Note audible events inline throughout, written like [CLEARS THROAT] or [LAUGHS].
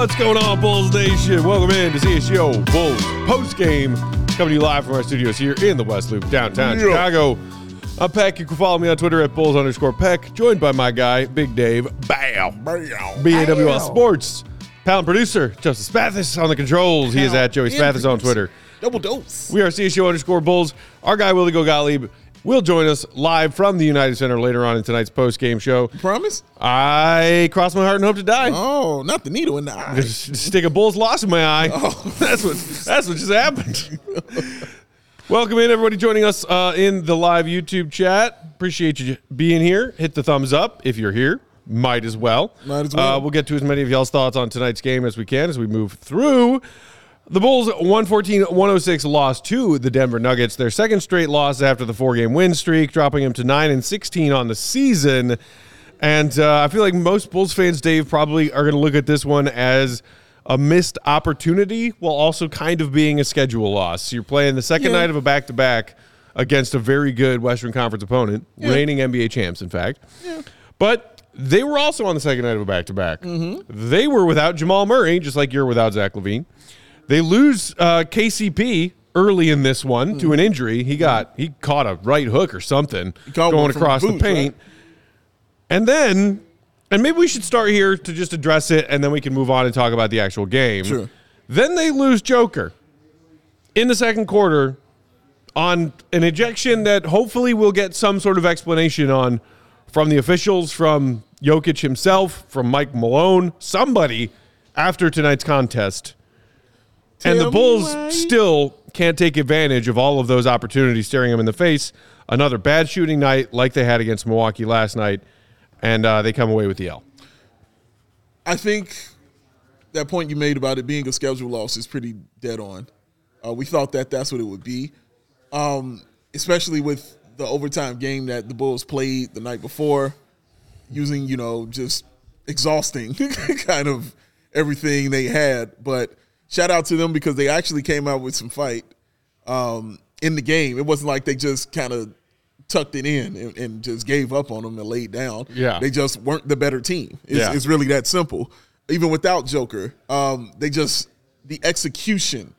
What's going on, Bulls Nation? Welcome in to CHGO Bulls post game. Coming to you live from our studios here in the West Loop, downtown Yeah. Chicago. I'm Peck. You can follow me on Twitter at Bulls underscore Peck. Joined by my guy, Big Dave. Bam. BAWL Sports. Pound producer, Joseph Spathis on the controls. He is at Joey Spathis on Twitter. Double dose. We are CSU underscore Bulls. Our guy, Willie Go Gottlieb, will join us live from the United Center later on in tonight's post game show. Promise? I cross my heart and hope to die. Oh, not the needle in the [LAUGHS] eye. Just stick a bull's loss in my eye. [LAUGHS] that's what that's what just happened. [LAUGHS] Welcome in, everybody joining us uh, in the live YouTube chat. Appreciate you being here. Hit the thumbs up if you're here. Might as well. Might as well. Uh, we'll get to as many of y'all's thoughts on tonight's game as we can as we move through. The Bulls 114 106 loss to the Denver Nuggets, their second straight loss after the four game win streak, dropping them to 9 and 16 on the season. And uh, I feel like most Bulls fans, Dave, probably are going to look at this one as a missed opportunity while also kind of being a schedule loss. You're playing the second Yeah. night of a back to back against a very good Western Conference opponent, reigning NBA champs, in fact. But they were also on the second night of a back to back. They were without Jamal Murray, just like you're without Zach LaVine. They lose uh, KCP early in this one to an injury. He got he caught a right hook or something going across the the paint. And then, and maybe we should start here to just address it, and then we can move on and talk about the actual game. Sure. Then they lose Joker in the second quarter on an ejection that hopefully we'll get some sort of explanation on from the officials, from Jokic himself, from Mike Malone, somebody after tonight's contest. And the Bulls still can't take advantage of all of those opportunities staring them in the face. Another bad shooting night like they had against Milwaukee last night, and uh, they come away with the L. I think that point you made about it being a schedule loss is pretty dead on. Uh, we thought that that's what it would be, um, especially with the overtime game that the Bulls played the night before, using you know just exhausting [LAUGHS] kind of everything they had. But shout out to them because they actually came out with some fight um, in the game. It wasn't like they just kind of tucked it in and, and just gave up on them and laid down. Yeah. they just weren't the better team. It's, Yeah. it's really that simple. Even without Joker, um, they just the execution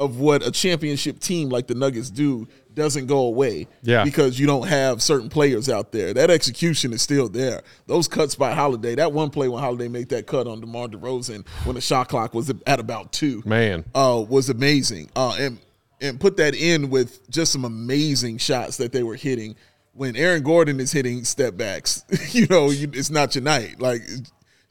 of what a championship team like the Nuggets do doesn't go away. Yeah. because you don't have certain players out there. That execution is still there. Those cuts by Holiday. That one play when Holiday made that cut on DeMar DeRozan when the shot clock was at about two Man. uh, was amazing. Uh, and and put that in with just some amazing shots that they were hitting. When Aaron Gordon is hitting step backs, [LAUGHS] you know, you, it's not your night. Like,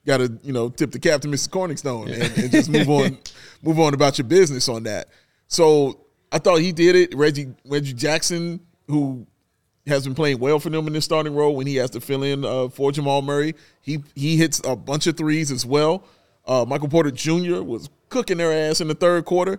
got to you know tip the cap to Mr. Corningstone and, and just move on, [LAUGHS] move on about your business on that. So I thought he did it. Reggie Reggie Jackson, who has been playing well for them in this starting role when he has to fill in uh, for Jamal Murray. He he hits a bunch of threes as well. Uh, Michael Porter Jr. was cooking their ass in the third quarter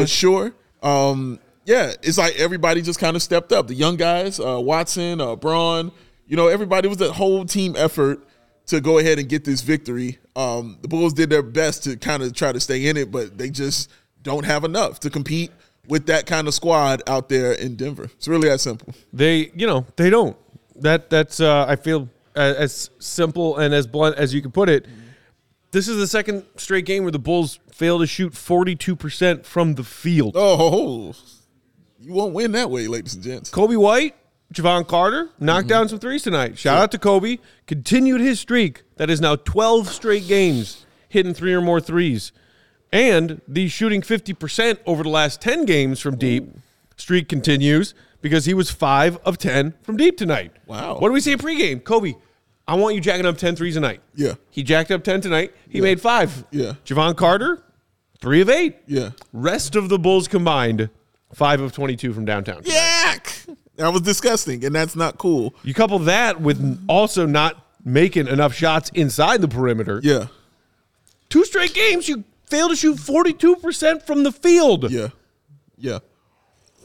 for sure. Um, yeah, it's like everybody just kind of stepped up. The young guys, uh, Watson, uh, Braun, you know, everybody was a whole team effort to go ahead and get this victory. Um, the Bulls did their best to kind of try to stay in it, but they just don't have enough to compete with that kind of squad out there in Denver. It's really that simple. They, you know, they don't. That that's uh, I feel as, as simple and as blunt as you can put it. This is the second straight game where the Bulls fail to shoot 42% from the field. Oh, you won't win that way, ladies and gents. Coby White, Jevon Carter knocked Mm-hmm. down some threes tonight. Shout out to Coby. Continued his streak that is now 12 straight games hitting three or more threes. And the shooting 50% over the last 10 games from deep streak continues because he was 5 of 10 from deep tonight. Wow. What do we say pregame? Coby, I want you jacking up 10 threes a night. Yeah. He jacked up 10 tonight. He made 5. Yeah. Jevon Carter, 3 of 8. Yeah. Rest of the Bulls combined, 5 of 22 from downtown. Yak! That was disgusting, and that's not cool. You couple that with also not making enough shots inside the perimeter. Yeah. Two straight games, you fail to shoot 42% from the field. Yeah. Yeah.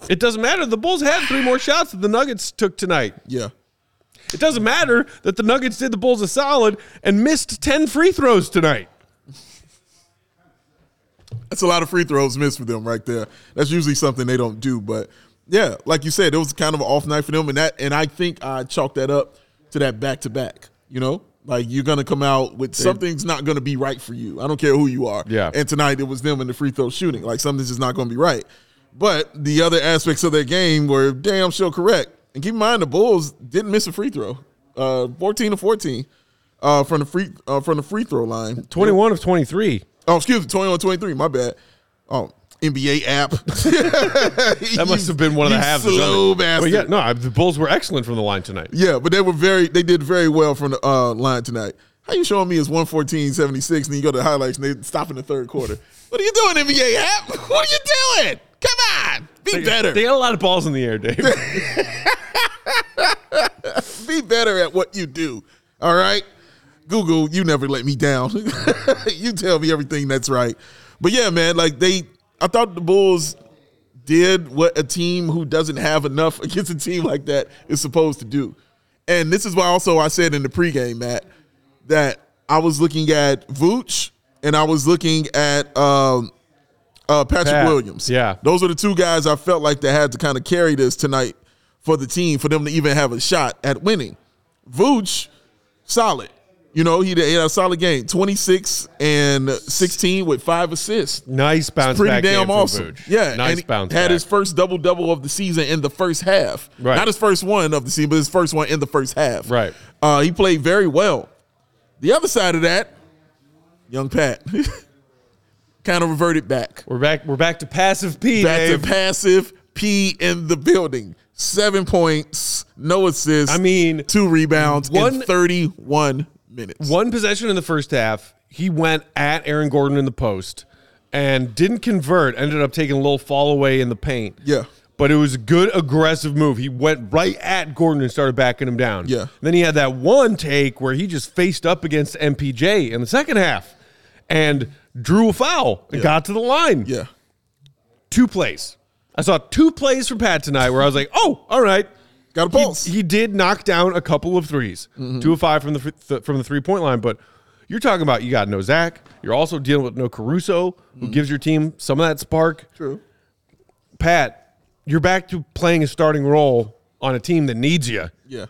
It doesn't matter. The Bulls had three more shots than the Nuggets took tonight. Yeah. It doesn't matter that the Nuggets did the Bulls a solid and missed 10 free throws tonight. That's a lot of free throws missed for them right there. That's usually something they don't do. But yeah, like you said, it was kind of an off night for them, and that and I think I chalked that up to that back to back. You know, like you're gonna come out with something's not gonna be right for you. I don't care who you are. Yeah. And tonight it was them in the free throw shooting. Like something's just not gonna be right. But the other aspects of their game were damn sure correct. And keep in mind the Bulls didn't miss a free throw. Uh, 14 to 14 uh, from the free uh, from the free throw line. 21 of 23. Oh, excuse me, 21 23. My bad. Oh, NBA app. [LAUGHS] That must have been one of the halves. of Slow bastard. But yeah, no, I- the Bulls were excellent from the line tonight. Yeah, but they were very, they did very well from the uh, line tonight. How you showing me is 114 76 and you go to the highlights and they stop in the third quarter? What are you doing, NBA app? [LAUGHS] What are you doing? Come on, be better. They got a lot of balls in the air, Dave. [LAUGHS] be better at what you do. All right? Google, you never let me down. you tell me everything that's right. But yeah, man, like they I thought the Bulls did what a team who doesn't have enough [LAUGHS] against a team like that is supposed to do. And this is why also I said in the pregame, Matt, that I was looking at Vooch and I was looking at um, uh, Patrick Pat, Williams. yeah. Those are the two guys I felt like they had to kind of carry this tonight for the team for them to even have a shot at winning. Vooch, solid. You know, he had a solid game. 26 and 16 with five assists. nice bounce Pretty back damn game awesome. Yeah. nice and bounce Had back. his first double double of the season in the first half. Right. Not his first one of the season, but his first one in the first half. Right. Uh, he played very well. The other side of that, young Pat, [LAUGHS] kind of reverted back. We're back. We're back to passive P. Back Dave. to passive P in the building. Seven points, no assists. I mean, two rebounds one- in 31 minutes. One possession in the first half, he went at Aaron Gordon in the post and didn't convert. Ended up taking a little fall away in the paint. Yeah. But it was a good aggressive move. He went right at Gordon and started backing him down. Yeah. Then he had that one take where he just faced up against MPJ in the second half and drew a foul and Yeah. got to the line. Yeah. Two plays. I saw two plays from Pat tonight where I was like, oh, all right. Got a pulse. He, he did knock down a couple of 3s Mm-hmm. two of five from the th- from the three point line. But you're talking about you got no Zach. You're also dealing with no Caruso, who gives your team some of that spark. Mm-hmm. True. Pat, you're back to playing a starting role on a team that needs you. Yeah.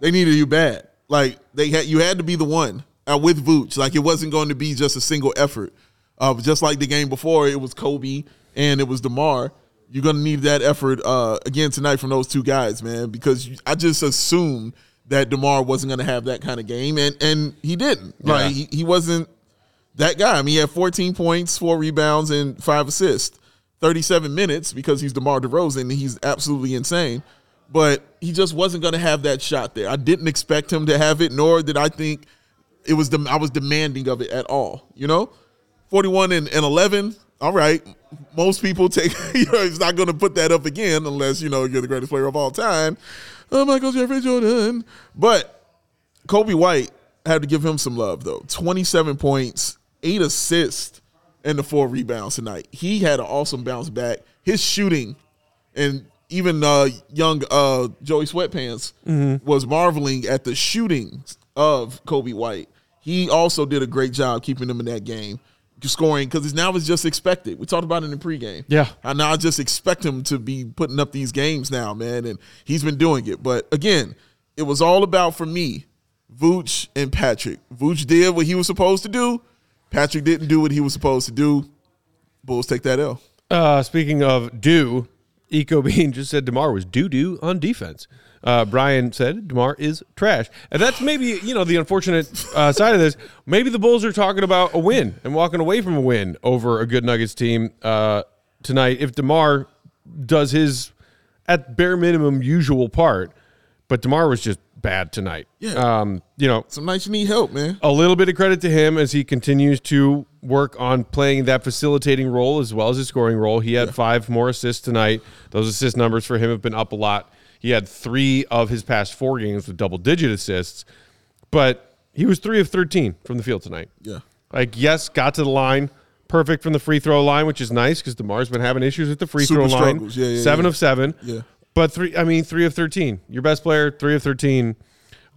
They needed you bad. Like they had you had to be the one uh, with Vooch. Like it wasn't going to be just a single effort. Uh, just like the game before, it was Coby and it was Demar. You're gonna need that effort uh, again tonight from those two guys, man. Because you- I just assumed that Demar wasn't gonna have that kind of game, and and he didn't. Yeah. Like he, he wasn't that guy. I mean, he had 14 points, four rebounds, and five assists. 37 minutes because he's DeMar DeRozan and he's absolutely insane. But he just wasn't going to have that shot there. I didn't expect him to have it, nor did I think it was. The, I was demanding of it at all. You know, 41 and, and 11. All right, most people take. [LAUGHS] You know, he's not going to put that up again unless you know you're the greatest player of all time. Oh, Michael Jeffrey Jordan. But Coby White had to give him some love though. 27 points, eight assists, and the four rebounds tonight. He had an awesome bounce back. His shooting, and even uh, young uh, Joey Sweatpants was marveling at the shooting of Coby White. He also did a great job keeping them in that game, scoring because it's now it's just expected. We talked about it in the pregame. Yeah. I now just expect him to be putting up these games now, man, and he's been doing it. But again, it was all about for me Vooch and Patrick. Vooch did what he was supposed to do. Patrick didn't do what he was supposed to do. Bulls take that L. Uh, speaking of do, Eco Bean [LAUGHS] just said Demar was doo doo on defense. Uh, Brian said Demar is trash, and that's maybe you know the unfortunate uh, side of this. Maybe the Bulls are talking about a win and walking away from a win over a good Nuggets team uh, tonight. If Demar does his at bare minimum usual part, but Demar was just bad tonight. Yeah. Um, you know, Some nights you need help, man. a little bit of credit to him as he continues to work on playing that facilitating role as well as his scoring role. He had five more assists tonight. Those assist numbers for him have been up a lot. He had three of his past four games with double digit assists, but he was three of 13 from the field tonight. Yeah. Like, yes, got to the line, perfect from the free throw line, which is nice because DeMar's been having issues with the free Super throw line. Yeah, yeah, seven yeah. of seven. Yeah. But three, I mean, three of 13. Your best player, three of 13.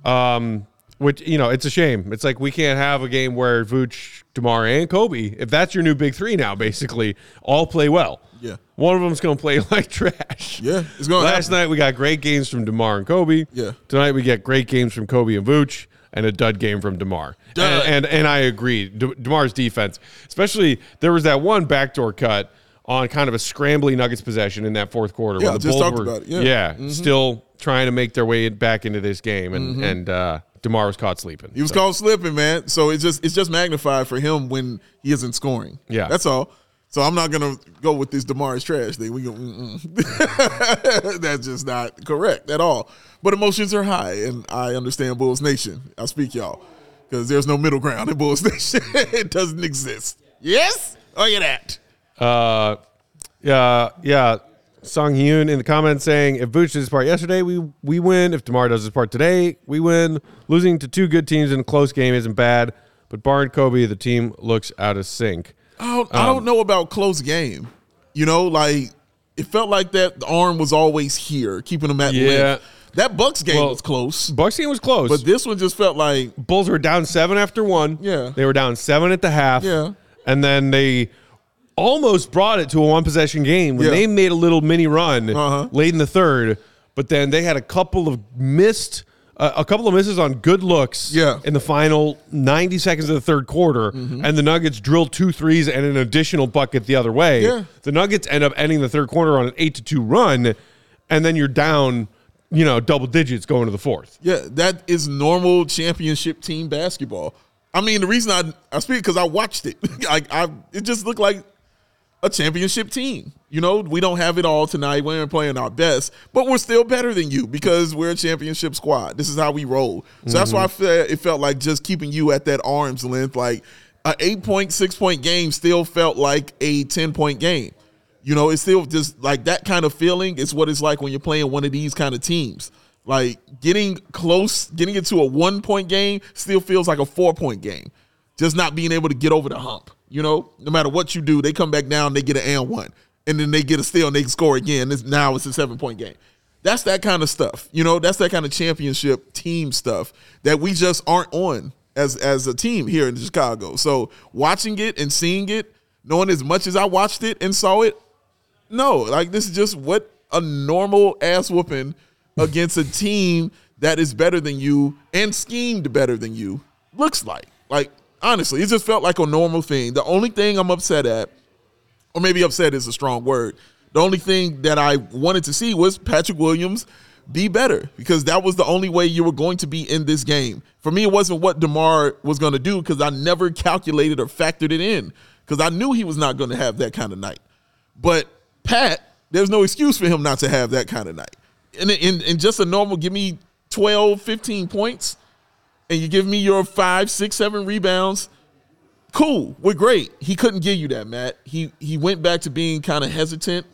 Um, which, you know, it's a shame. It's like we can't have a game where Vooch, DeMar, and Coby, if that's your new big three now, basically, all play well. Yeah. One of them's going to play [LAUGHS] like trash. Yeah, it's gonna Last happen. night we got great games from DeMar and Coby. Yeah. Tonight we get great games from Coby and Vooch and a dud game from DeMar. Dud. And, and and I agree. De- DeMar's defense, especially there was that one backdoor cut on kind of a scrambly Nuggets possession in that fourth quarter Yeah, when the just Bulls talked were about it. Yeah. Mm-hmm. still trying to make their way back into this game and and uh, DeMar was caught sleeping. He was So, caught slipping, man. So it's just it's just magnified for him when he isn't scoring. Yeah. that's all. So I'm not gonna go with this Demar's trash thing. We go, [LAUGHS] that's just not correct at all. But emotions are high, and I understand Bulls Nation. I speak y'all because there's no middle ground in Bulls [LAUGHS] Nation. it doesn't exist. Yes, look at that. Uh, yeah, yeah. Song Hyun in the comments saying, if Vooch did his part yesterday, we we win. If Demar does his part today, we win. Losing to two good teams in a close game isn't bad, but barring Coby, the team looks out of sync. I don't, I don't um, know about close game. You know, like it felt like that the arm was always here, keeping them at Yeah. length. That Bucks game Well, was close, Bucks game was close, but this one just felt like Bulls were down seven after one. Yeah. they were down seven at the half. Yeah. and then they almost brought it to a one possession game when Yeah. they made a little mini run Uh-huh. late in the third. But then they had a couple of missed, uh, a couple of misses on good looks. Yeah. Mm-hmm. in the final ninety seconds of the third quarter, and the Nuggets drilled two threes and an additional bucket the other way. Yeah. The Nuggets end up ending the third quarter on an eight to two run, and then you're down. You know, double digits going to the fourth. Yeah, that is normal championship team basketball. I mean, the reason I I speak because I watched it. [LAUGHS] I, I it just looked like a championship team. You know, we don't have it all tonight. We ain't playing our best, but we're still better than you because we're a championship squad. This is how we roll. So that's why I mm-hmm. felt it felt like just keeping you at that arm's length. Like a eight point, six point game still felt like a ten point game. You know, it's still just like that kind of feeling is what it's like when you're playing one of these kind of teams. Like getting close, getting into a one point game still feels like a four point game. Just not being able to get over the hump. You know, no matter what you do, they come back down, they get an and one, and then they get a steal and they score again. It's, now it's a seven point game. That's that kind of stuff. You know, that's that kind of championship team stuff that we just aren't on as as a team here in Chicago. So watching it and seeing it, knowing as much as I watched it and saw it, no, like this is just what a normal ass whooping against a team that is better than you and schemed better than you looks like. Like honestly, it just felt like a normal thing. The only thing I'm upset at, or maybe upset is a strong word. The only thing that I wanted to see was Patrick Williams be better because that was the only way you were going to be in this game. For me, it wasn't what DeMar was going to do because I never calculated or factored it in because I knew he was not going to have that kind of night. But Pat, there's no excuse for him not to have that kind of night. And just a normal, give me 12, 15 points, and you give me your five, six, seven rebounds. Cool, we're great. He couldn't give you that, Matt. He he went back to being kind of hesitant,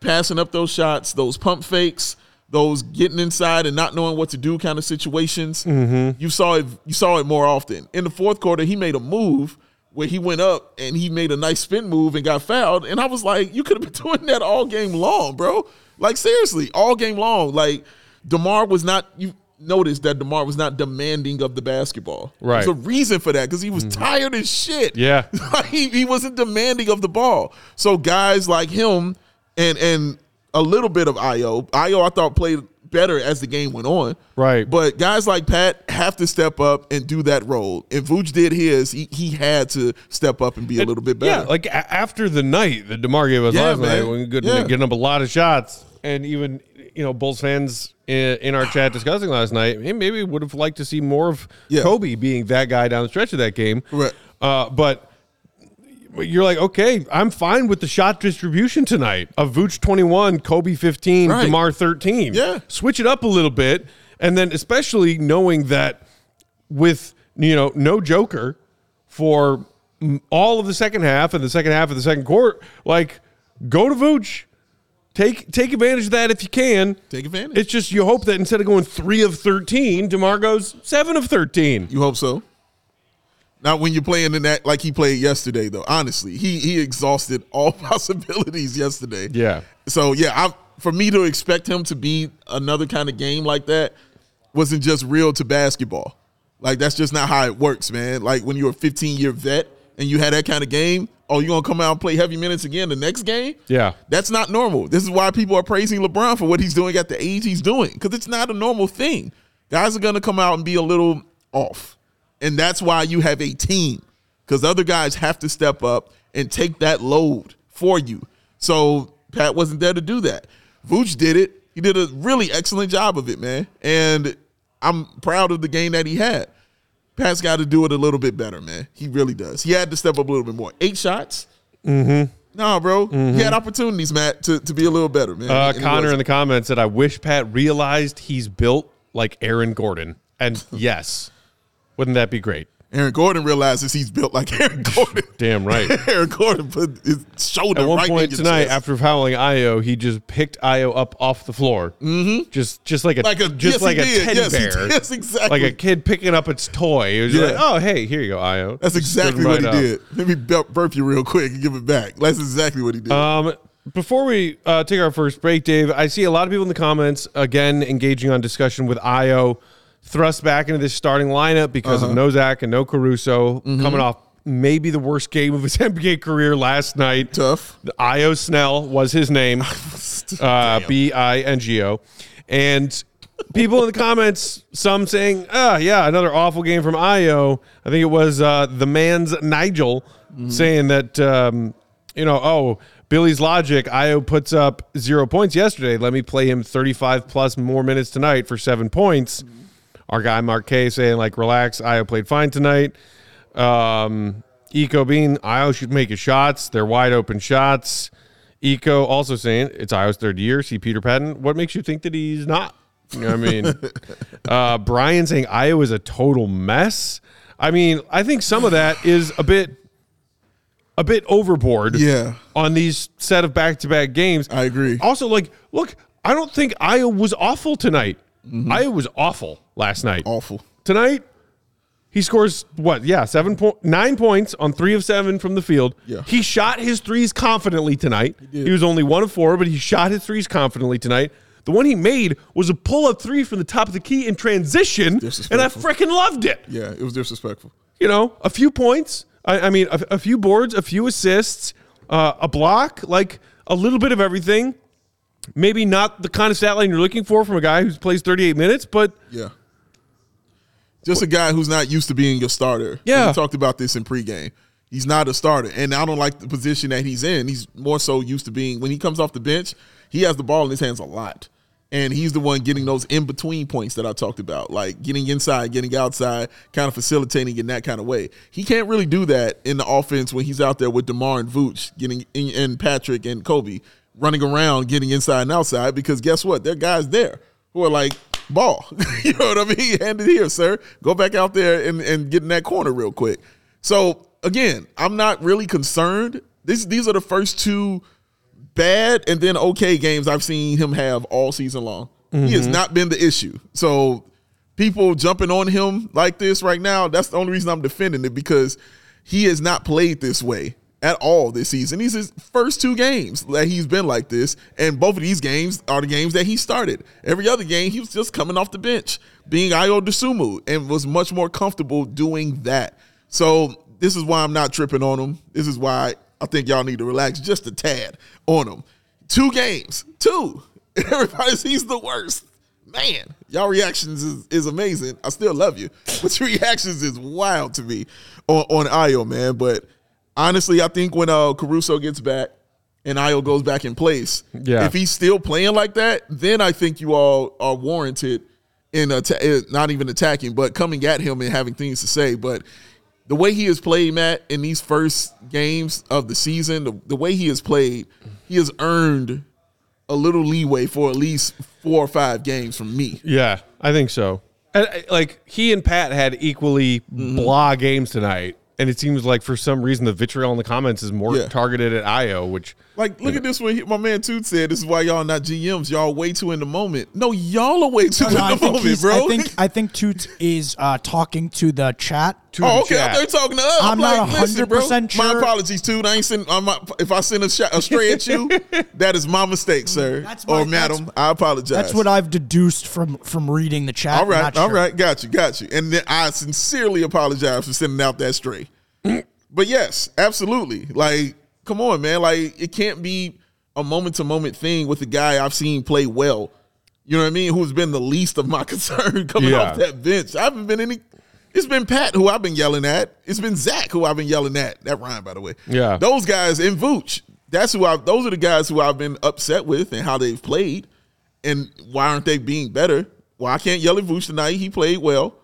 passing up those shots, those pump fakes, those getting inside and not knowing what to do kind of situations. Mm-hmm. You saw it. You saw it more often. In the fourth quarter, he made a move where he went up and he made a nice spin move and got fouled. And I was like, you could have been [LAUGHS] doing that all game long, bro. Like seriously, all game long. Like Demar was not. You noticed that Demar was not demanding of the basketball. Right. There's a reason for that because he was mm-hmm. tired as shit. Yeah. [LAUGHS] he, he wasn't demanding of the ball. So guys like him and and a little bit of Ayo. Ayo I thought played better as the game went on. Right. But guys like Pat have to step up and do that role. If Vooch did his, he, he had to step up and be a little bit better. Yeah, like a- after the night that Demar gave us Yeah, last night, when good Yeah. getting up a lot of shots, and even you know Bulls fans in, in our chat [SIGHS] discussing last night, maybe would have liked to see more of Yeah. Coby being that guy down the stretch of that game. Right. Uh, but you're like, okay, I'm fine with the shot distribution tonight of Vooch 21, Coby 15, Right. Demar 13. Yeah. switch it up a little bit, and then especially knowing that with you know no Joker for all of the second half and the second half of the second quarter, like go to Vooch. Take take advantage of that if you can. Take advantage. It's just you hope that instead of going three of thirteen, Demar goes seven of thirteen. You hope so. Not when you're playing in that like he played yesterday, though. Honestly, he he exhausted all [LAUGHS] possibilities yesterday. Yeah. So yeah, I for me to expect him to be another kind of game like that wasn't just real to basketball. Like that's just not how it works, man. Like when you're a 15 year vet and you had that kind of game, oh, you gonna come out and play heavy minutes again the next game? Yeah. That's not normal. This is why people are praising LeBron for what he's doing at the age he's doing because it's not a normal thing. Guys are going to come out and be a little off. And that's why you have a team because other guys have to step up and take that load for you. So Pat wasn't there to do that. Vooch did it. He did a really excellent job of it, man. And I'm proud of the game that he had. Pat's got to do it a little bit better, man. He really does. He had to step up a little bit more. Eight shots. Mm-hmm. Nah, bro. He had opportunities, Matt, to, to be a little better, man. Uh, Connor in the comments said, "I wish Pat realized he's built like Aaron Gordon." And [LAUGHS] yes, wouldn't that be great? Aaron Gordon realizes he's built like [LAUGHS] Aaron Gordon. Damn right. [LAUGHS] Aaron Gordon put his shoulder At one right point in tonight, after fouling Ayo, he just picked Ayo up off the floor, mm-hmm. just just like a, Like a- just yes, like a did. teddy Yes, bear. Yes, [LAUGHS] exactly. like a kid picking up its toy. It was Yeah. like, oh hey, here you go, Ayo. That's exactly what he up. did. Let me bur- burp you real quick and give it back. That's exactly what he did. Um, before we uh, take our first break, Dave, I see a lot of people in the comments again engaging on discussion with Ayo thrust back into this starting lineup because Uh-huh. of no Zach and no Caruso Mm-hmm. coming off maybe the worst game of his [LAUGHS] NBA career last night. Tough. Ayo Snell was his name, [LAUGHS] uh, B I N G O, and people in the comments, some saying, "Ah, yeah, another awful game from Ayo." I think it was uh, the man's Nigel saying that um, you know, oh, Billy's logic. Ayo puts up zero points yesterday. Let me play him thirty-five plus more minutes tonight for seven points. Our guy Mark K saying like, relax. Ayo played fine tonight. Um, Eco Bean, Ayo should make his shots. They're wide open shots. Eco also saying it's Ayo's third year. See Peter Patton. What makes you think that he's not? You know I mean? [LAUGHS] uh, Brian saying Ayo is a total mess. I mean, I think some of that is a bit a bit overboard. Yeah. On these set of back to back games. I agree. Also, like, look, I don't think Ayo was awful tonight. Ayo was awful last night. Awful. Tonight, he scores what? Yeah, seven point nine points on three of seven from the field. Yeah. He shot his threes confidently tonight. He, did. was only one of four, but he shot his threes confidently tonight. The one he made was a pull up three from the top of the key in transition, and I freaking loved it. Yeah, it was disrespectful. You know, a few points. I, I mean, a, a few boards, a few assists, uh, a block, like a little bit of everything. Maybe not the kind of stat line you're looking for from a guy who plays 38 minutes, but Yeah. Just a guy who's not used to being your starter. Yeah. We talked about this in pregame. He's not a starter. And I don't like the position that he's in. He's more so used to being, when he comes off the bench, he has the ball in his hands a lot. And he's the one getting those in between points that I talked about, like getting inside, getting outside, kind of facilitating in that kind of way. He can't really do that in the offense when he's out there with DeMar and Vooch, getting and Patrick and Coby running around, getting inside and outside, because guess what? There are guys there who are like, ball. [LAUGHS] you know what I mean? [LAUGHS] Hand it here, sir. Go back out there and, and get in that corner real quick. So again, I'm not really concerned. This these are the first two bad and then okay games I've seen him have all season long. He has mm-hmm. not been the issue. So people jumping on him like this right now, that's the only reason I'm defending it because he has not played this way at all this season. These his first two games that he's been like this, and both of these games are the games that he started. Every other game, he was just coming off the bench, being Ayo Dosunmu, and was much more comfortable doing that. So this is why I'm not tripping on him. This is why I think y'all need to relax just a tad on him. Two games, two. [LAUGHS] Everybody sees the worst. man, y'all reactions is, is amazing. I still love you, [LAUGHS] but your reactions is wild to me on, on Ayo, man. But honestly, I think when uh, Caruso gets back and Ayo goes back in place, Yeah. if he's still playing like that, then I think you all are warranted in atta- eh, not even attacking, but coming at him and having things to say. But the way he has played, Matt, in these first games of the season, the, the way he has played, he has earned a little leeway for at least four or five games from me. Yeah, I think so. And, uh, like he and Pat had equally Mm-hmm. blah games tonight, and it seems like for some reason the vitriol in the comments is more Yeah. targeted at Ayo, which Like, look at this one. My man Toot said, "This is why y'all not GMs. Y'all way too in the moment. No, y'all are way too No, I in the think moment, bro. I think I think Toots is uh, talking to the chat. To Oh, the okay. chat. I thought you talking to us. I'm like, not listen, bro, 100% My apologies, too. I ain't send. I'm not, if I send a, shot, a stray at you, [LAUGHS] that is my mistake, sir, That's my- or madam. I apologize. That's what I've deduced from from reading the chat. All right, Not all sure. right, got you, got you. And then I sincerely apologize for sending out that stray. [CLEARS THROAT] but yes, absolutely. Like, come on, man. Like, it can't be a moment to moment thing with the guy I've seen play well. You know what I mean? Who's been the least of my [LAUGHS] concern coming Yeah. off that bench? I haven't been any. It's been Pat who I've been yelling at. It's been Zach who I've been yelling at. That rhyme, by the way. Yeah. Those guys and Vooch. That's who I. Those are the guys who I've been upset with and how they've played, and why aren't they being better? Well, I can't yell at Vooch tonight. He played well.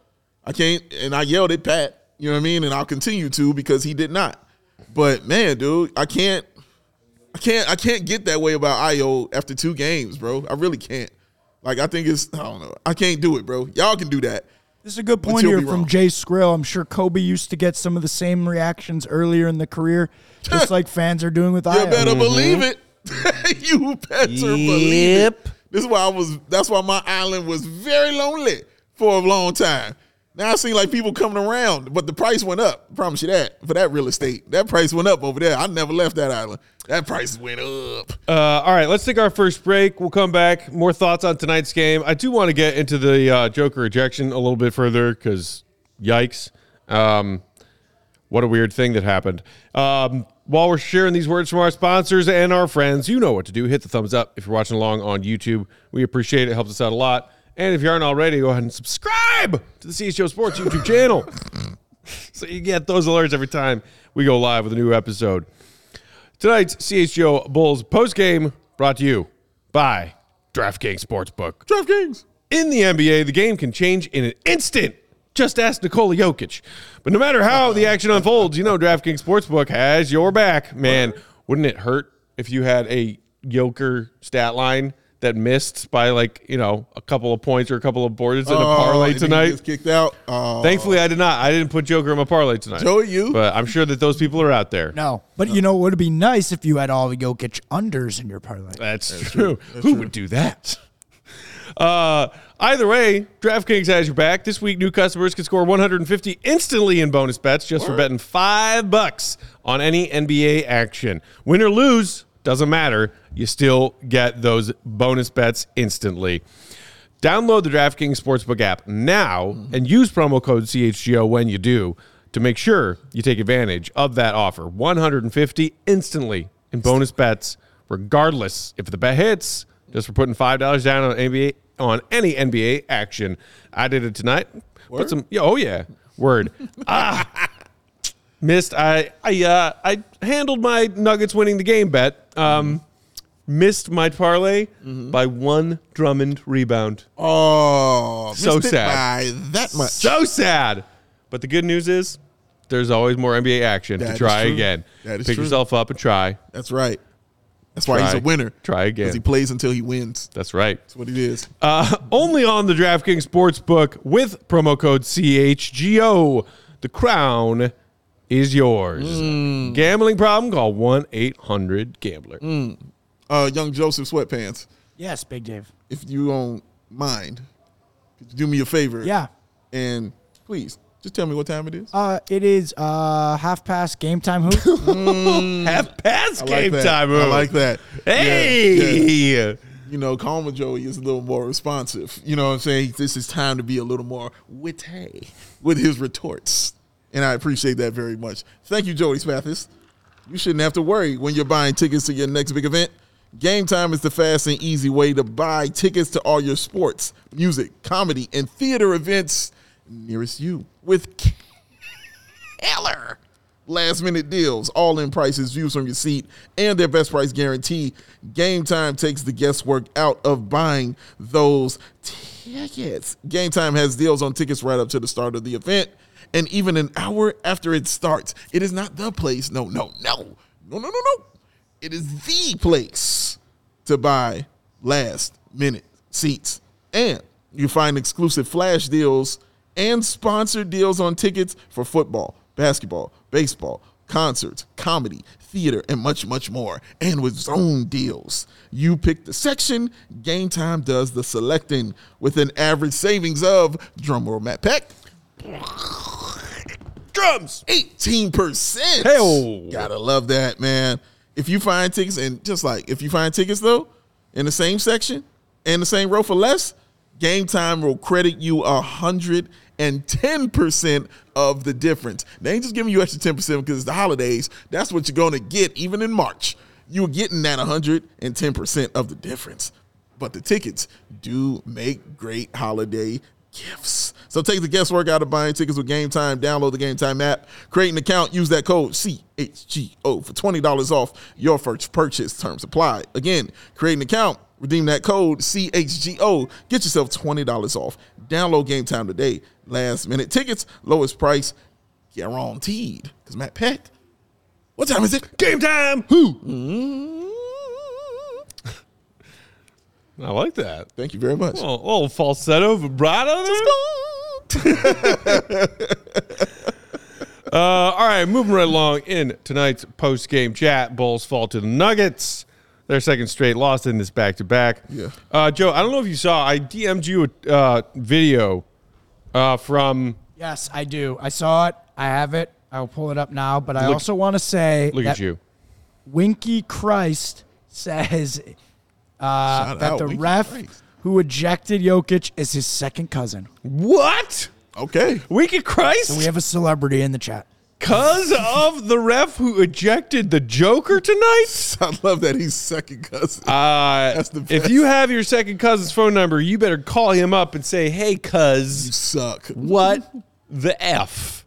I can't, and I yelled at Pat. You know what I mean? And I'll continue to because he did not. But man, dude, I can't. I can't. I can't get that way about Ayo after two games, bro. I really can't. Like I think it's. I don't know. I can't do it, bro. Y'all can do that. This is a good point here from. Jay Skrill. I'm sure Coby used to get some of the same reactions earlier in the career, [LAUGHS] just like fans are doing with You Ayo. better mm-hmm. believe it. [LAUGHS] you better believe it. This is why I was. That's why my island was very lonely for a long time. Now I see like people coming around, but the price went up. I promise you that for that real estate. That price went up over there. I never left that island. That price went up. Uh, all right, let's take our first break. We'll come back. More thoughts on tonight's game. I do want to get into the uh, Joker ejection a little bit further because, yikes. Um, what a weird thing that happened. Um, while we're sharing these words from our sponsors and our friends, you know what to do. Hit the thumbs up if you're watching along on YouTube. We appreciate it. It helps us out a lot. And if you aren't already, go ahead and subscribe to the CHO Sports YouTube channel [LAUGHS] so you get those alerts every time we go live with a new episode. Tonight's CHGO Bulls postgame brought to you by DraftKings Sportsbook. DraftKings. In the NBA, the game can change in an instant. Just ask Nikola Jokic. But no matter how the action unfolds, you know DraftKings Sportsbook has your back. Man, wouldn't it hurt if you had a Joker stat line that missed by like, you know, a couple of points or a couple of boards in a parlay and tonight? gets kicked out. Oh, Thankfully, I did not. I didn't put Joker in my parlay tonight. Joey, you? But I'm sure that those people are out there. No, but you know, it would be nice if you had all the Jokic unders in your parlay. That's, true. Who would do that? [LAUGHS] Uh, either way, DraftKings has your back. This week, new customers can score 150 instantly in bonus bets just for betting five bucks on any NBA action. Win or lose, doesn't matter. You still get those bonus bets instantly. Download the DraftKings Sportsbook app now and use promo code CHGO when you do to make sure you take advantage of that offer. 150 instantly in bonus bets, regardless if the bet hits, just for putting $5 down on NBA on any NBA action. I did it tonight. Put some yeah, oh yeah. Word. [LAUGHS] ah missed I I uh I handled my Nuggets winning the game bet. Um missed my parlay by one Drummond rebound. Oh, So missed it sad. by that much. So sad. But the good news is there's always more NBA action That to is try true. again. That is Pick true. yourself up and try. That's right. That's why he's Try. a winner. Try again. Because he plays until he wins. That's right. That's what it is. Uh, [LAUGHS] only on the DraftKings Sportsbook with promo code CHGO. The crown is yours. Mm. Gambling problem? Call 1 800 Gambler. Uh, young Joseph Sweatpants, Yes, Big Dave. if you don't mind, do me a favor? Yeah. And please, just tell me what time it is. Uh, it is uh half past game time. Hoop. Have pass I game like that. time. I like that. Hey. Yeah, yeah. You know, Calma Joey is a little more responsive. You know what I'm saying? This is time to be a little more witty with his retorts. And I appreciate that very much. Thank you, Joey Spathis. You shouldn't have to worry when you're buying tickets to your next big event. Game Time is the fast and easy way to buy tickets to all your sports, music, comedy, and theater events nearest you with killer last minute deals, all in prices, views from your seat, and their best price guarantee. Game Time takes the guesswork out of buying those tickets. Game Time has deals on tickets right up to the start of the event and even an hour after it starts. It is not the place. No, no, no. No, no, no, no. It is the place to buy last minute seats. And you find exclusive flash deals and sponsored deals on tickets for football, basketball, baseball, concerts, comedy, theater, and much, much more. And with zone deals, you pick the section, Game Time does the selecting with an average savings of, drumroll Matt Peck, Drums. 18%. Hey-o. Gotta love that, man. If you find tickets, and just like if you find tickets though, in the same section and the same row for less, Game Time will credit you a hundred and ten percent of the difference. They ain't just giving you extra ten percent because it's the holidays. That's what you're gonna get even in March. You're getting that hundred and ten percent of the difference. But the tickets do make great holiday gifts. So take the guesswork out of buying tickets with Game Time. Download the Game Time app, create an account, use that code CHGO for $20 off your first purchase. Terms apply. Again, create an account, redeem that code CHGO, get yourself $20 off. Download Game Time today. Last minute tickets, lowest price guaranteed. Because Matt Peck, what time is it? Game time. Who? I like that. Thank you very much. Oh, little falsetto vibrato. there. [LAUGHS] uh, all right, moving right along in tonight's post game chat. Bulls fall to the Nuggets. Their second straight loss in this back to back. Yeah. Uh, Joe, I don't know if you saw. I DM'd you a uh, video uh, from. Yes, I do. I saw it. I have it. I'll pull it up now. But I Look- also want to say Look that at you. Winky Christ says uh, Shout that out, the Winky ref Christ. who ejected Jokic is his second cousin. What? Okay. Wicked Christ? And We have a celebrity in the chat. Because of the ref who ejected the Joker tonight? [LAUGHS] I love that he's second cousin. Uh, That's the if you have your second cousin's phone number, you better call him up and say, hey, cuz. you suck. what the F?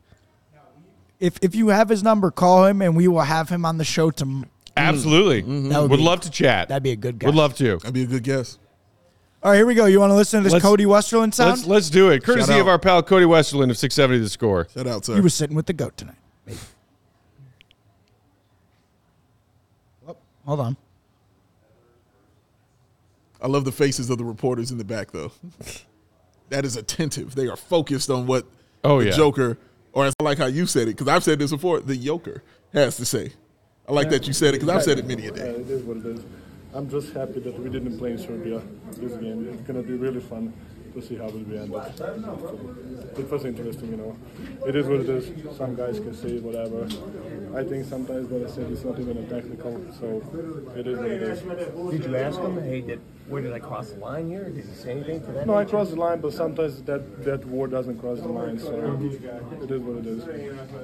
If if you have his number, call him and we will have him on the show to. Mm-hmm. Absolutely. Mm-hmm. That would Would be- love to chat. That'd be a good guess. Would love to. That'd be a good guess. All right, here we go. You want to listen to this Let's- Cody Westerlund sound? Let's let's do it. Courtesy Shout of out. our pal Cody Westerlund of 670 The Score. Shout out, sir. he was sitting with the goat tonight. Maybe. Oh, hold on. I love the faces of the reporters in the back, though. [LAUGHS] that is attentive. They are focused on what Oh, the yeah. Joker, or I like how you said it, because I've said this before, the Joker has to say. I like that you said it, because I've said it many a Uh, day. it is what it is. I'm just happy that we didn't play in Serbia this game. It's gonna be really fun to see how it will end up. So, it was interesting, you know. It is what it is. Some guys can say whatever. I think sometimes what I said is not even a technical, so it is what it is. Did you ask him, hey, did, where did I cross the line here? Did he say anything to that? No, I crossed the line, but sometimes that, that word doesn't cross the line, so it is what it is.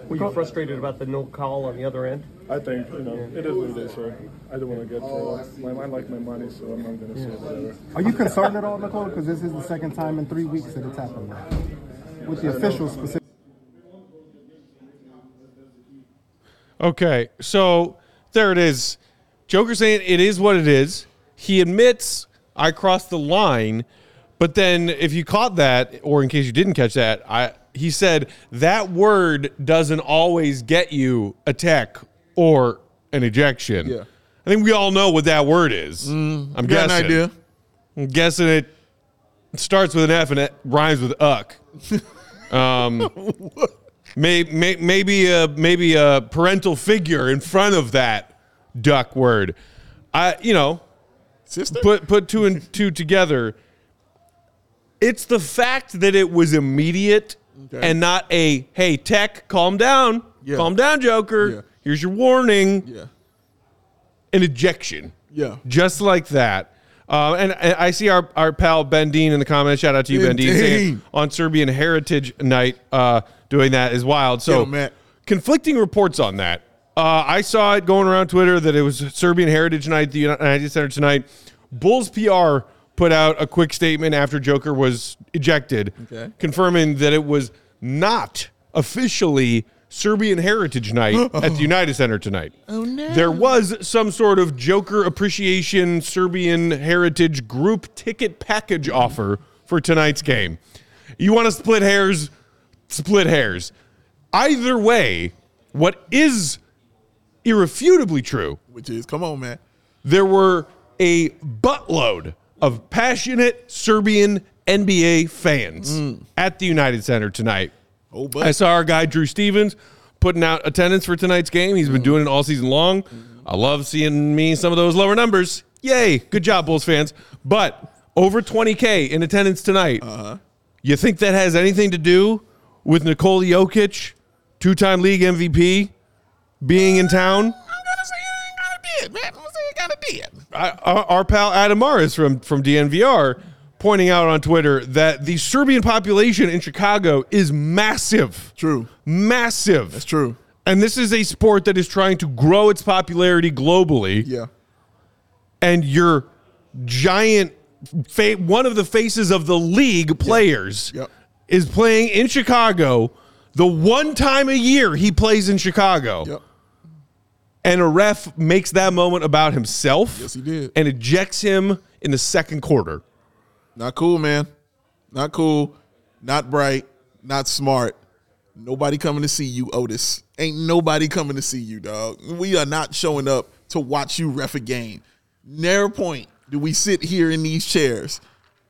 Were you frustrated about the no call on the other end? I think, you know, it is what it is, so I don't want to get, uh, my, I like my money, so I'm not going to say whatever. Are you concerned at all, Nikola? Because this is the second time in three weeks that it's happened. With the officials specifically. Okay, so there it is. Joker saying it is what it is. He admits I crossed the line, but then if you caught that, or in case you didn't catch that, I he said that word doesn't always get you a tech or an ejection. Yeah. I think we all know what that word is. I'm Got guessing. an idea? I'm guessing it starts with an F and it rhymes with uck. [LAUGHS] Um, may, may, maybe a maybe a parental figure in front of that duck word. I you know Sister? put put two and two together. It's the fact that it was immediate Okay. and not a hey tech calm down Yeah. calm down Joker Yeah. here's your warning yeah. an ejection Yeah. just like that. Uh, and, and I see our, our pal Ben Dean in the comments. Shout out to you, Ben Ben Dean, Dean. on Serbian Heritage Night, uh, doing that is wild. So Yo, conflicting reports on that. Uh, I saw it going around Twitter that it was Serbian Heritage Night at the United Center tonight. Bulls PR put out a quick statement after Joker was ejected, Okay. confirming that it was not officially Serbian Heritage Night [GASPS] at the United Center tonight. Oh no! There was some sort of Joker appreciation Serbian Heritage group ticket package offer for tonight's game. You want to split hairs? Split hairs. Either way, what is irrefutably true Which is, come on, man. there were a buttload of passionate Serbian NBA fans mm. at the United Center tonight. Oh, but I saw our guy Drew Stevens putting out attendance for tonight's game. He's been mm-hmm. doing it all season long. Mm-hmm. I love seeing me some of those lower numbers. Yay! Good job, Bulls fans. But over 20k in attendance tonight. Uh-huh. You think that has anything to do with Nikola Jokic, two-time league MVP, being in town? I'm gonna say you gotta did, man. I'm gonna say you gotta our, our pal Adam Mares from from DNVR pointing out on Twitter that the Serbian population in Chicago is massive. True. Massive. That's true. And this is a sport that is trying to grow its popularity globally. Yeah. And your giant, fa- one of the faces of the league players Yep. is playing in Chicago the one time a year he plays in Chicago Yep. And a ref makes that moment about himself. Yes, he did. And ejects him in the second quarter. Not cool, man. Not cool. Not bright. Not smart. Nobody coming to see you, Otis. Ain't nobody coming to see you, dog. We are not showing up to watch you ref a game. Never point do we sit here in these chairs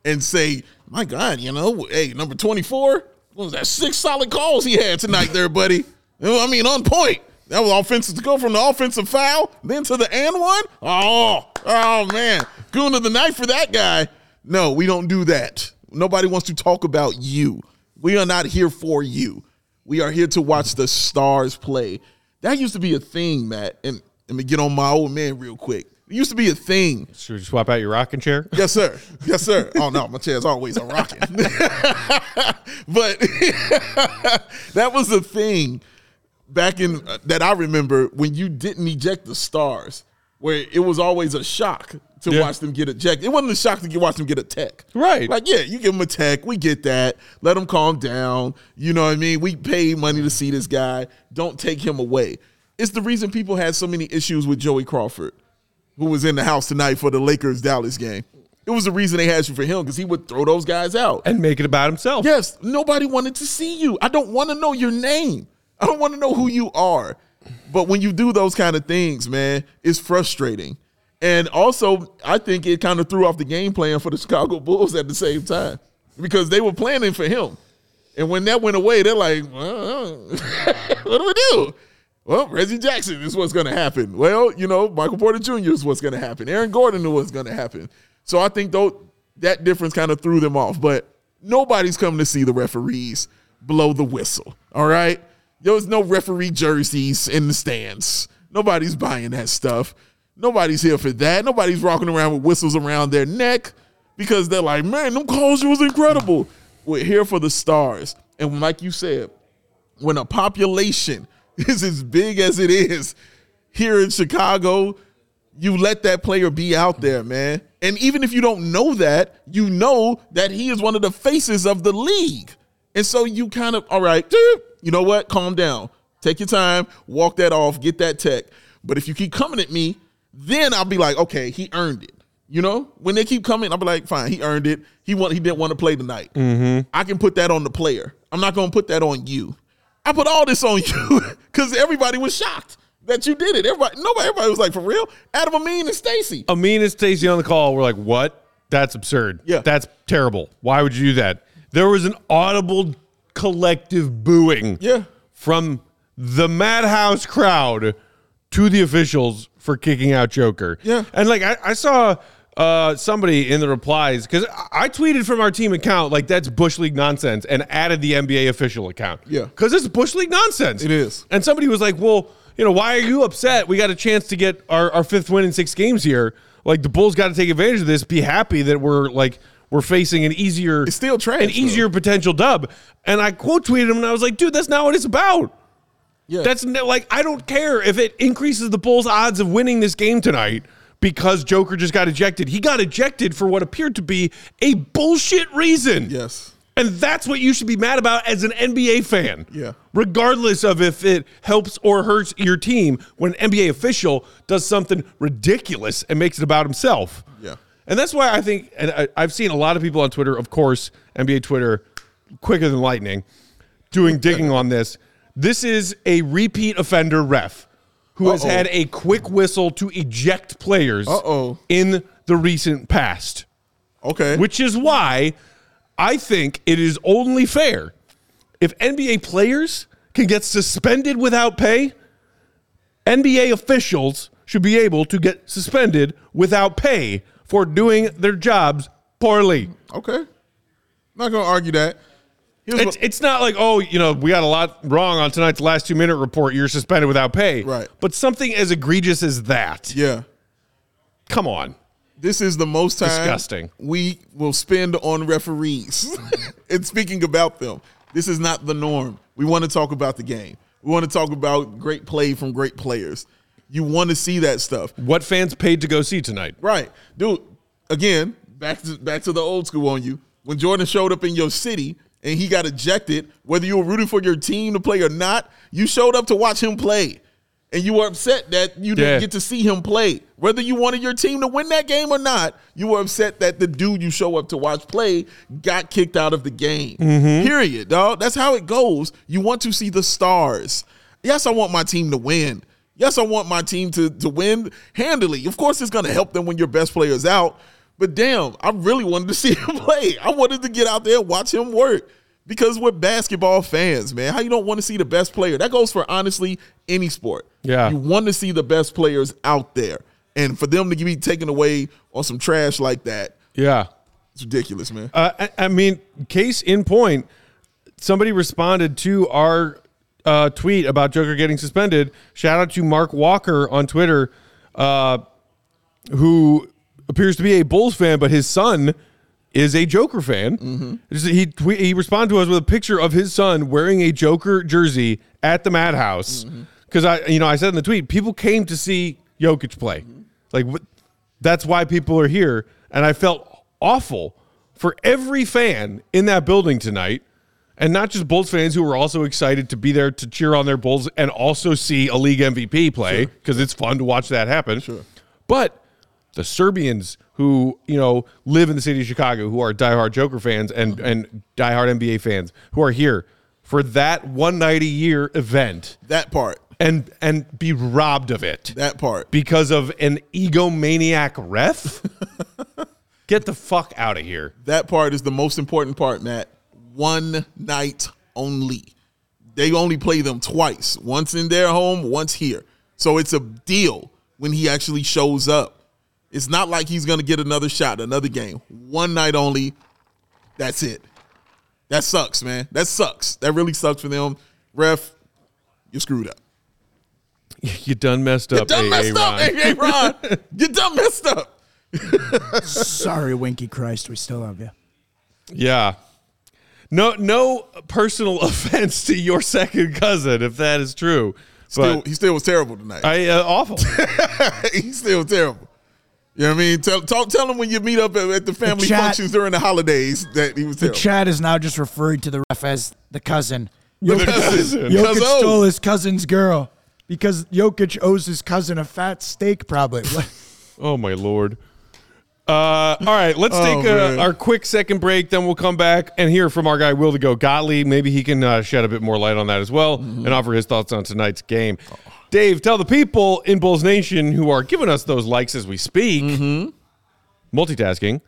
and say, my God, you know, hey, number 24, what was that? Six solid calls he had tonight there, buddy. I mean, on point. That was offensive to go from the offensive foul, then to the and one. Oh, oh man. Goon of the night for that guy. No, we don't do that. Nobody wants to talk about you. We are not here for you. We are here to watch the stars play. That used to be a thing, Matt. And let me get on my old man real quick. It used to be a thing. Should we swap out your rocking chair? Yes, sir. Yes, sir. Oh no, my chair's always a rocking. [LAUGHS] but [LAUGHS] that was the thing back in uh, that I remember when you didn't eject the stars, where it was always a shock to Yeah. watch them get ejected. It wasn't a shock to get, watch them get a tech. Right. Like, yeah, you give them a tech. We get that. Let them calm down. You know what I mean? We pay money to see this guy. Don't take him away. It's the reason people had so many issues with Joey Crawford, who was in the house tonight for the Lakers Dallas game. It was the reason they had you for him because he would throw those guys out. And make it about himself. Yes, nobody wanted to see you. I don't want to know your name. I don't want to know who you are. But when you do those kind of things, man, it's frustrating. And also, I think it kind of threw off the game plan for the Chicago Bulls at the same time because they were planning for him. And when that went away, they're like, well, [LAUGHS] what do we do? Well, Reggie Jackson is what's going to happen. Well, you know, Michael Porter Jr. is what's going to happen. Aaron Gordon knew what's going to happen. So I think though that difference kind of threw them off. But nobody's coming to see the referees blow the whistle. All right, there was no referee jerseys in the stands. Nobody's buying that stuff. Nobody's here for that. Nobody's walking around with whistles around their neck because they're like, man, them calls was incredible. We're here for the stars. And like you said, when a population [LAUGHS] is as big as it is here in Chicago, you let that player be out there, man. And even if you don't know that, you know that he is one of the faces of the league. And so you kind of, all right, you know what? Calm down. Take your time, walk that off, get that tech. But if you keep coming at me, then I'll be like, okay, he earned it. You know, when they keep coming, I'll be like, fine, he earned it. He want, he didn't want to play tonight. Mm-hmm. I can put that on the player. I'm not going to put that on you. I put all this on [LAUGHS] you because everybody was shocked that you did it. Everybody, nobody, everybody was like, for real? Adam Amin and Stacey. Amin and Stacey on the call were like, "What? That's absurd. Yeah. that's terrible. Why would you do that?" There was an audible collective booing. Yeah. from the madhouse crowd to the officials for kicking out Joker. Yeah. and like I, I saw. Uh, somebody in the replies because I I tweeted from our team account like that's bush league nonsense and added the NBA official account. Yeah. because it's bush league nonsense. It is. And somebody was like, well, you know, why are you upset? We got a chance to get our, our fifth win in six games here. Like the Bulls got to take advantage of this. Be happy that we're like we're facing an easier, It's still trash, an though. easier potential dub. And I quote tweeted him and I was like, dude, that's not what it's about. Yeah. That's no, like I don't care if it increases the Bulls' odds of winning this game tonight because Joker just got ejected. He got ejected for what appeared to be a bullshit reason. Yes. And that's what you should be mad about as an NBA fan. Yeah. Regardless of if it helps or hurts your team, when an NBA official does something ridiculous and makes it about himself. Yeah. And that's why I think, and I, I've seen a lot of people on Twitter, of course, NBA Twitter, quicker than lightning, doing digging on this. This is a repeat offender ref who has Uh-oh. had a quick whistle to eject players Uh-oh. in the recent past Okay. which is why I think it is only fair if NBA players can get suspended without pay, NBA officials should be able to get suspended without pay for doing their jobs poorly. okay. Not gonna argue that. Here's It's, what- it's not like, oh, you know, we got a lot wrong on tonight's last two minute report. You're suspended without pay. Right. But something as egregious as that. yeah. Come on. This is the most time Disgusting. we will spend on referees. [LAUGHS] and speaking about them, this is not the norm. We want to talk about the game. We want to talk about great play from great players. You want to see that stuff. What fans paid to go see tonight? Right. Dude, again, back to back to the old school on you. When Jordan showed up in your city and he got ejected, whether you were rooting for your team to play or not, you showed up to watch him play. And you were upset that you didn't Yeah. get to see him play. Whether you wanted your team to win that game or not, you were upset that the dude you show up to watch play got kicked out of the game. Mm-hmm. Period, dog. That's how it goes. You want to see the stars. Yes, I want my team to win. Yes, I want my team to, to win handily. Of course, it's going to help them when your best player is out. But damn, I really wanted to [LAUGHS] see him play. I wanted to get out there and watch him work because we're basketball fans, man. How you don't want to see the best player? That goes for honestly any sport. Yeah. You want to see the best players out there. And for them to be taken away on some trash like that, Yeah. it's ridiculous, man. Uh, I, I mean, case in point, somebody responded to our uh, tweet about Joker getting suspended. Shout out to Mark Walker on Twitter, uh, who appears to be a Bulls fan, but his son is a Joker fan. Just- He tweet, he responded to us with a picture of his son wearing a Joker jersey at the Madhouse. Because I, you know, I said in the tweet, people came to see Jokic play. Like what, that's why people are here, and I felt awful for every fan in that building tonight. And not just Bulls fans who were also excited to be there to cheer on their Bulls and also see a league MVP play because it's fun to watch that happen. Sure. But the Serbians who, you know, live in the city of Chicago, who are diehard Joker fans and, mm-hmm. and diehard NBA fans, who are here for that one night a year event that part. and and be robbed of it That part. because of an egomaniac ref. [LAUGHS] Get the fuck out of here. That part is the most important part, Matt. One night only. They only play them twice. Once in their home, once here. So it's a deal when he actually shows up. It's not like he's going to get another shot, another game. One night only. That's it. That sucks, man. That sucks. That really sucks for them. Ref, you screwed up. [LAUGHS] You done messed You up. done AA messed up, Ron. AA Ron. You done messed up. [LAUGHS] Sorry, Winky Christ, we still love you. Yeah. No, no personal [LAUGHS] offense to your second cousin, if that is true. Still, But he still was terrible tonight. I uh, awful. [LAUGHS] He's still terrible. You know what I mean? Tell, talk, tell him when you meet up at, at the family chat- functions during the holidays that he was The terrible. chat is now just referring to the ref as the cousin. The Jokic, cousin. [LAUGHS] Jokic Cuzzo. stole his cousin's girl because Jokic owes his cousin a fat steak, probably. Oh my lord. Uh, all right, let's Oh, take uh, man. our quick second break. Then we'll come back and hear from our guy Will to go Gottlieb. Maybe he can uh, shed a bit more light on that as well Mm-hmm. and offer his thoughts on tonight's game. Dave, tell the people in Bulls Nation who are giving us those likes as we speak, Mm-hmm. multitasking,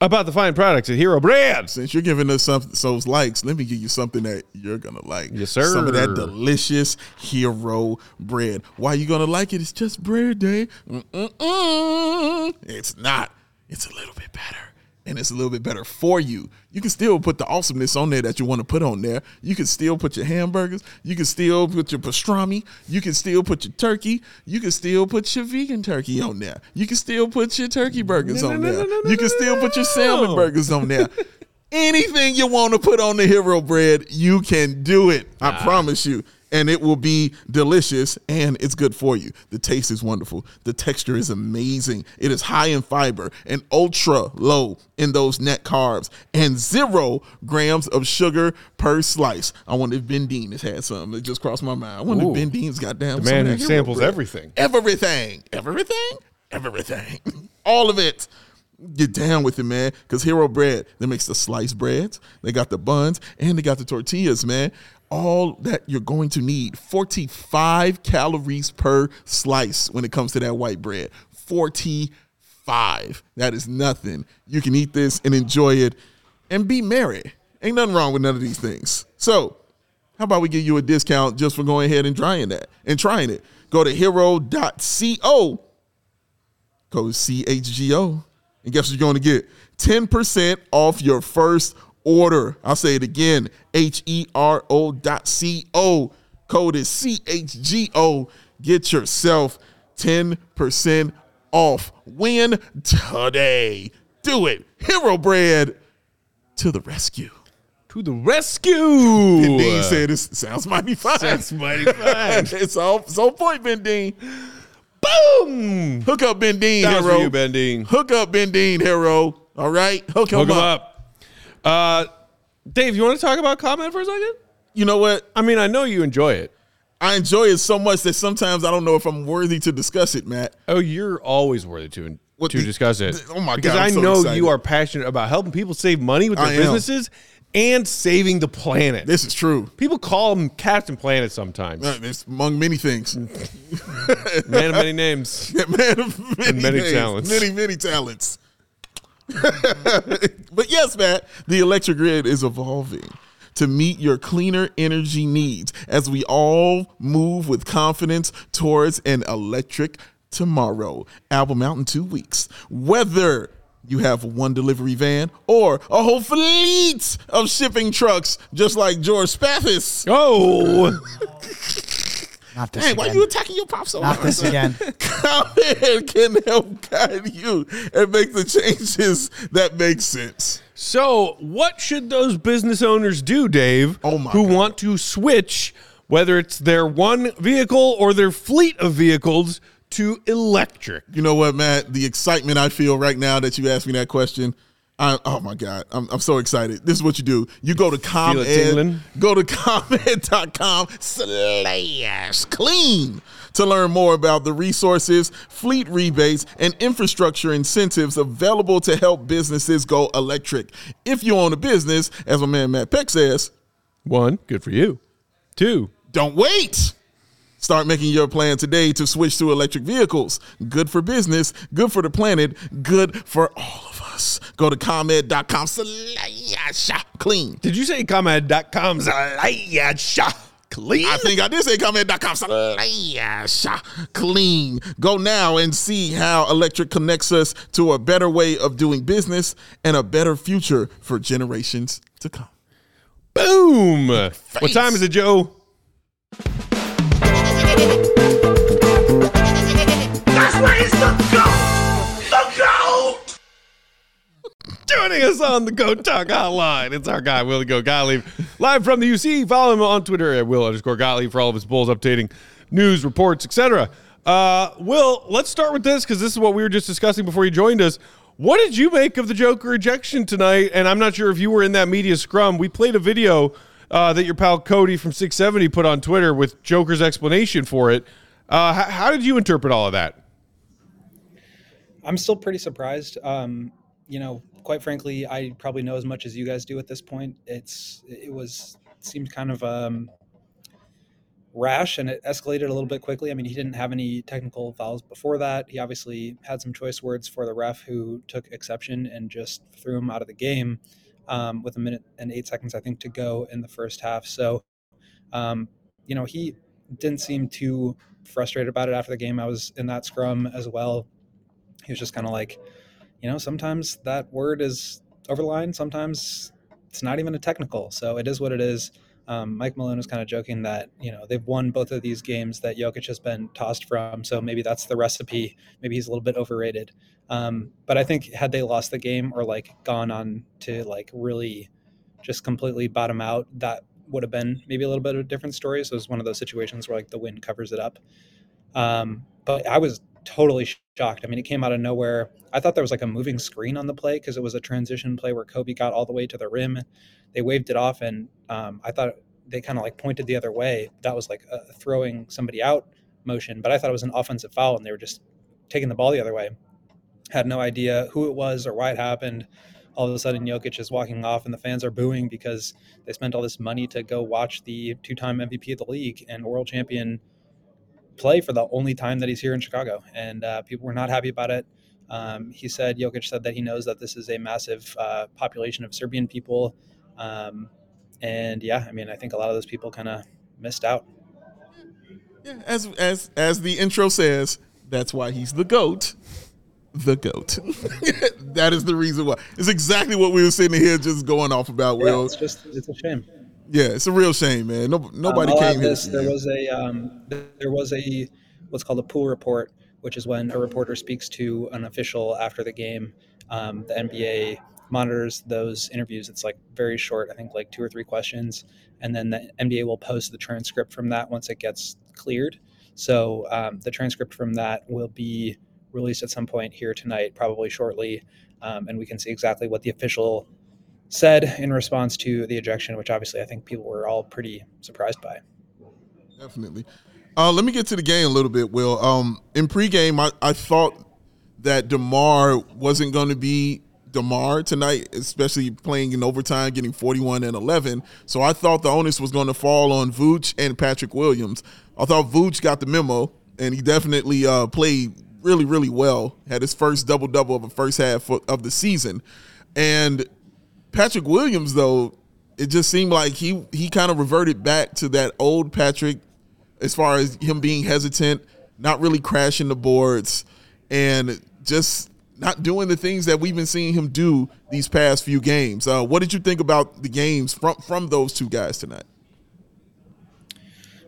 about the fine products at Hero Brands. Since you're giving us some those likes, let me give you something that you're gonna like. Yes, sir. Some of that delicious hero bread. Why you gonna like it? It's just bread day. Mm-mm-mm. It's not. It's a little bit better. And it's a little bit better for you. You can still put the awesomeness on there that you want to put on there. You can still put your hamburgers. You can still put your pastrami. You can still put your turkey. You can still put your vegan turkey on there. You can still put your turkey burgers on there. You can still put your salmon burgers on there. [LAUGHS] Anything you want to put on the hero bread, you can do it. I ah. promise you. And it will be delicious and it's good for you. The taste is wonderful. The texture is amazing. It is high in fiber and ultra low in those net carbs and zero grams of sugar per slice. I wonder if Ben Dean has had some. It just crossed my mind. I wonder Ooh. if Ben Dean's got down. The man who samples everything. Everything. Everything. Everything. [LAUGHS] All of it. Get down with it, man. Because Hero Bread, they makes the sliced breads, they got the buns, and they got the tortillas, man. All that you're going to need. 45 calories per slice when it comes to that white bread. 45. That is nothing. You can eat this and enjoy it and be merry. Ain't nothing wrong with none of these things. So, how about we give you a discount just for going ahead and trying that and trying it? Go to hero.co code CHGO. And guess what you're going to get? 10% off your first order. I'll say it again H E R O dot C O. Code is CHGO. Get yourself 10% off. Win today. Do it. Hero Bread to the rescue. To the rescue. Ben Dean said it sounds mighty fine. Sounds mighty fine. [LAUGHS] it's all, it's on point, Ben Dean. Boom. Hook up Ben Dean, hero. you, Ben Dean. Hook up Ben Dean, hero. All right, hook him, Hook him up. up. Uh, Dave, you want to talk about ComEd for a second? You know what? I mean, I know you enjoy it. I enjoy it so much that sometimes I don't know if I'm worthy to discuss it, Matt. Oh, you're always worthy to What to the- discuss it. the- oh my because God, I'm I so know excited. you are passionate about helping people save money with their I am. businesses and saving the planet. This is true. people call them Captain Planet sometimes. Uh, It's among many things. [LAUGHS] Man of many names. [LAUGHS] Man of many, many names, talents. Many, many talents. [LAUGHS] but yes, Matt, the electric grid is evolving to meet your cleaner energy needs as we all move with confidence towards an electric tomorrow. Album out in two weeks. Whether you have one delivery van or a whole fleet of shipping trucks, just like George Spathis. Oh, [LAUGHS] Not this Hey, why again. you attacking your pop so Not hard? this again. [LAUGHS] ComEd can help guide you and make the changes that make sense. so what should those business owners do, Dave? Oh my who God. want to switch, whether it's their one vehicle or their fleet of vehicles, to electric? You know what, Matt? The excitement I feel right now that you asked me that question. I, oh my God, I'm, I'm so excited. This is what you do. You go to ComEd, go to [LAUGHS] ComEd.com slash clean to learn more about the resources, fleet rebates, and infrastructure incentives available to help businesses go electric. If you own a business, as my man Matt Peck says, One, good for you. Two, Don't wait. Start making your plan today to switch to electric vehicles. Good for business, good for the planet, good for all of us. Go to ComEd.com slash clean. Did you say ComEd.com slash clean? I think I did say ComEd.com slash clean. Go now and see how electric connects us to a better way of doing business and a better future for generations to come. Boom. What time is it, Joe? Joining us on the Go Talk Hotline, it's our guy, Willie Go Gottlieb, live from the UC. Follow him on Twitter at Will underscore Gottlieb for all of his Bulls updating news, reports, etc. Uh, Will, let's start with this because this is what we were just discussing before you joined us. What did you make of the Joker ejection tonight? And I'm not sure if you were in that media scrum. We played a video uh, that your pal Cody from 670 put on Twitter with Joker's explanation for it. Uh, how, how did you interpret all of that? I'm still pretty surprised. Um, you know, quite frankly, I probably know as much as you guys do at this point. It's it was it seemed kind of um, rash, and it escalated a little bit quickly. I mean, he didn't have any technical fouls before that. He obviously had some choice words for the ref, who took exception and just threw him out of the game um, with a minute and eight seconds, I think, to go in the first half. So, um, you know, he didn't seem too frustrated about it after the game. I was in that scrum as well he was just kind of like, you know, sometimes that word is over the line. Sometimes it's not even a technical. So it is what it is. Um, Mike Malone was kind of joking that, you know, they've won both of these games that Jokic has been tossed from. So maybe that's the recipe. Maybe he's a little bit overrated. Um, but I think had they lost the game or like gone on to like really just completely bottom out, that would have been maybe a little bit of a different story. So it was one of those situations where like the win covers it up. Um, but I was totally shocked. I mean, it came out of nowhere. I thought there was like a moving screen on the play because it was a transition play where Coby got all the way to the rim. They waved it off, and um, I thought they kind of like pointed the other way. That was like a throwing somebody out motion, but I thought it was an offensive foul, and they were just taking the ball the other way. Had no idea who it was or why it happened. All of a sudden, Jokic is walking off, and the fans are booing because they spent all this money to go watch the two-time MVP of the league and world champion play for the only time that he's here in Chicago, and uh, people were not happy about it. Um, he said, Jokic said that he knows that this is a massive uh, population of Serbian people, um, and yeah, I mean, I think a lot of those people kind of missed out. Yeah, as as as the intro says, that's why he's the goat. The goat. [LAUGHS] that is the reason why. It's exactly what we were sitting here just going off about. Yeah, Will, it's just it's a shame. Yeah, it's a real shame, man. No, nobody Um, came here. this. There was a um, there was a what's called a pool report, which is when a reporter speaks to an official after the game. Um, the NBA monitors those interviews. It's like very short, I think like two or three questions, and then the NBA will post the transcript from that once it gets cleared. So um, the transcript from that will be released at some point here tonight, probably shortly, um, and we can see exactly what the official said in response to the ejection, which obviously I think people were all pretty surprised by. Definitely. Uh, let me get to the game a little bit, Will. Um, in pregame, I, I thought that DeMar wasn't going to be DeMar tonight, especially playing in overtime, getting 41 and 11. So I thought the onus was going to fall on Vooch and Patrick Williams. I thought Vooch got the memo, and he definitely uh, played really, really well. Had his first double double of the first half of the season. And Patrick Williams, though, it just seemed like he he kind of reverted back to that old Patrick as far as him being hesitant, not really crashing the boards, and just not doing the things that we've been seeing him do these past few games. Uh, what did you think about the games from from those two guys tonight?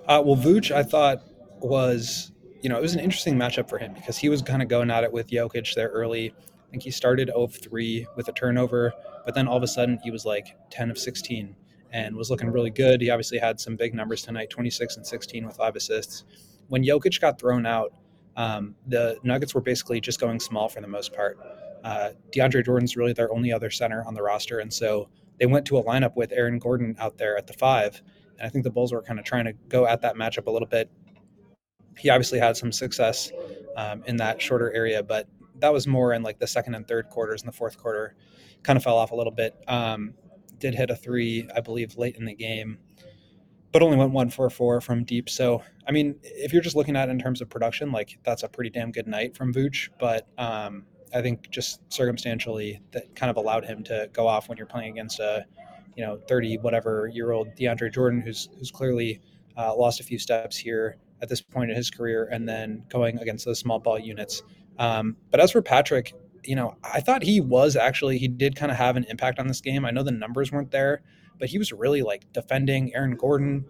Uh, well, Vooch, I thought was, you know, it was an interesting matchup for him because he was kind of going at it with Jokic there early. I think he started 0 of 3 with a turnover, but then all of a sudden he was like 10 of 16 and was looking really good. He obviously had some big numbers tonight 26 and 16 with five assists. When Jokic got thrown out, um, the Nuggets were basically just going small for the most part. Uh, DeAndre Jordan's really their only other center on the roster. And so they went to a lineup with Aaron Gordon out there at the five. And I think the Bulls were kind of trying to go at that matchup a little bit. He obviously had some success um, in that shorter area, but that was more in like the second and third quarters. In the fourth quarter, kind of fell off a little bit. Um, did hit a three, I believe, late in the game, but only went one for four from deep. So, I mean, if you're just looking at it in terms of production, like that's a pretty damn good night from Vooch. But um, I think just circumstantially, that kind of allowed him to go off when you're playing against a, you know, 30 whatever year old DeAndre Jordan, who's who's clearly uh, lost a few steps here at this point in his career, and then going against those small ball units. Um, but as for Patrick, you know, I thought he was actually he did kind of have an impact on this game. I know the numbers weren't there, but he was really like defending Aaron Gordon,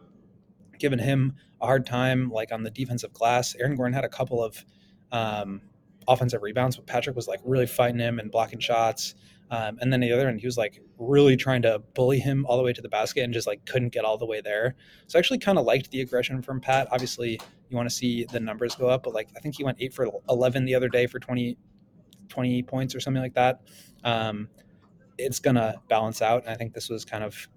giving him a hard time like on the defensive glass. Aaron Gordon had a couple of um, offensive rebounds, but Patrick was like really fighting him and blocking shots. Um, and then the other end, he was like really trying to bully him all the way to the basket and just like couldn't get all the way there. So I actually kind of liked the aggression from Pat. Obviously, you want to see the numbers go up, but like I think he went eight for 11 the other day for 20, 20 points or something like that. Um, it's going to balance out. And I think this was kind of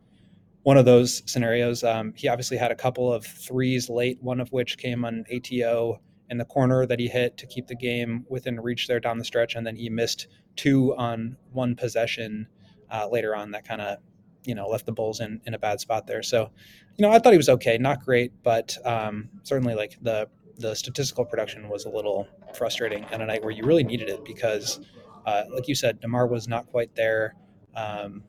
one of those scenarios. Um, he obviously had a couple of threes late, one of which came on ATO in the corner that he hit to keep the game within reach there down the stretch. And then he missed two on one possession uh, later on that kind of, you know, left the Bulls in, in a bad spot there. So, you know, I thought he was okay, not great, but um, certainly like the the statistical production was a little frustrating on a night where you really needed it because, uh, like you said, Demar was not quite there. Um,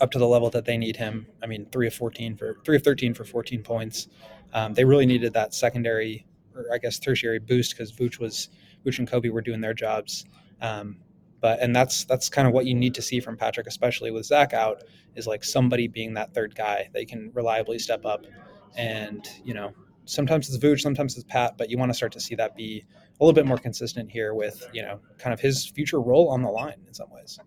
up to the level that they need him. I mean, three of fourteen for three of thirteen for fourteen points. Um, they really needed that secondary, or I guess tertiary boost because Vooch was Vooch and Coby were doing their jobs. Um, but and that's that's kind of what you need to see from Patrick, especially with Zach out, is like somebody being that third guy that can reliably step up. And you know, sometimes it's Vooch, sometimes it's Pat, but you want to start to see that be a little bit more consistent here with you know kind of his future role on the line in some ways.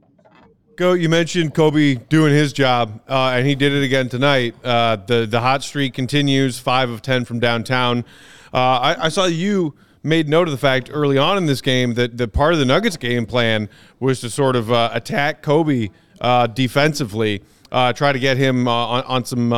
Go. You mentioned Coby doing his job, uh, and he did it again tonight. Uh, the the hot streak continues, five of ten from downtown. Uh, I, I saw you made note of the fact early on in this game that the part of the Nuggets game plan was to sort of uh, attack Coby uh, defensively, uh, try to get him on, on some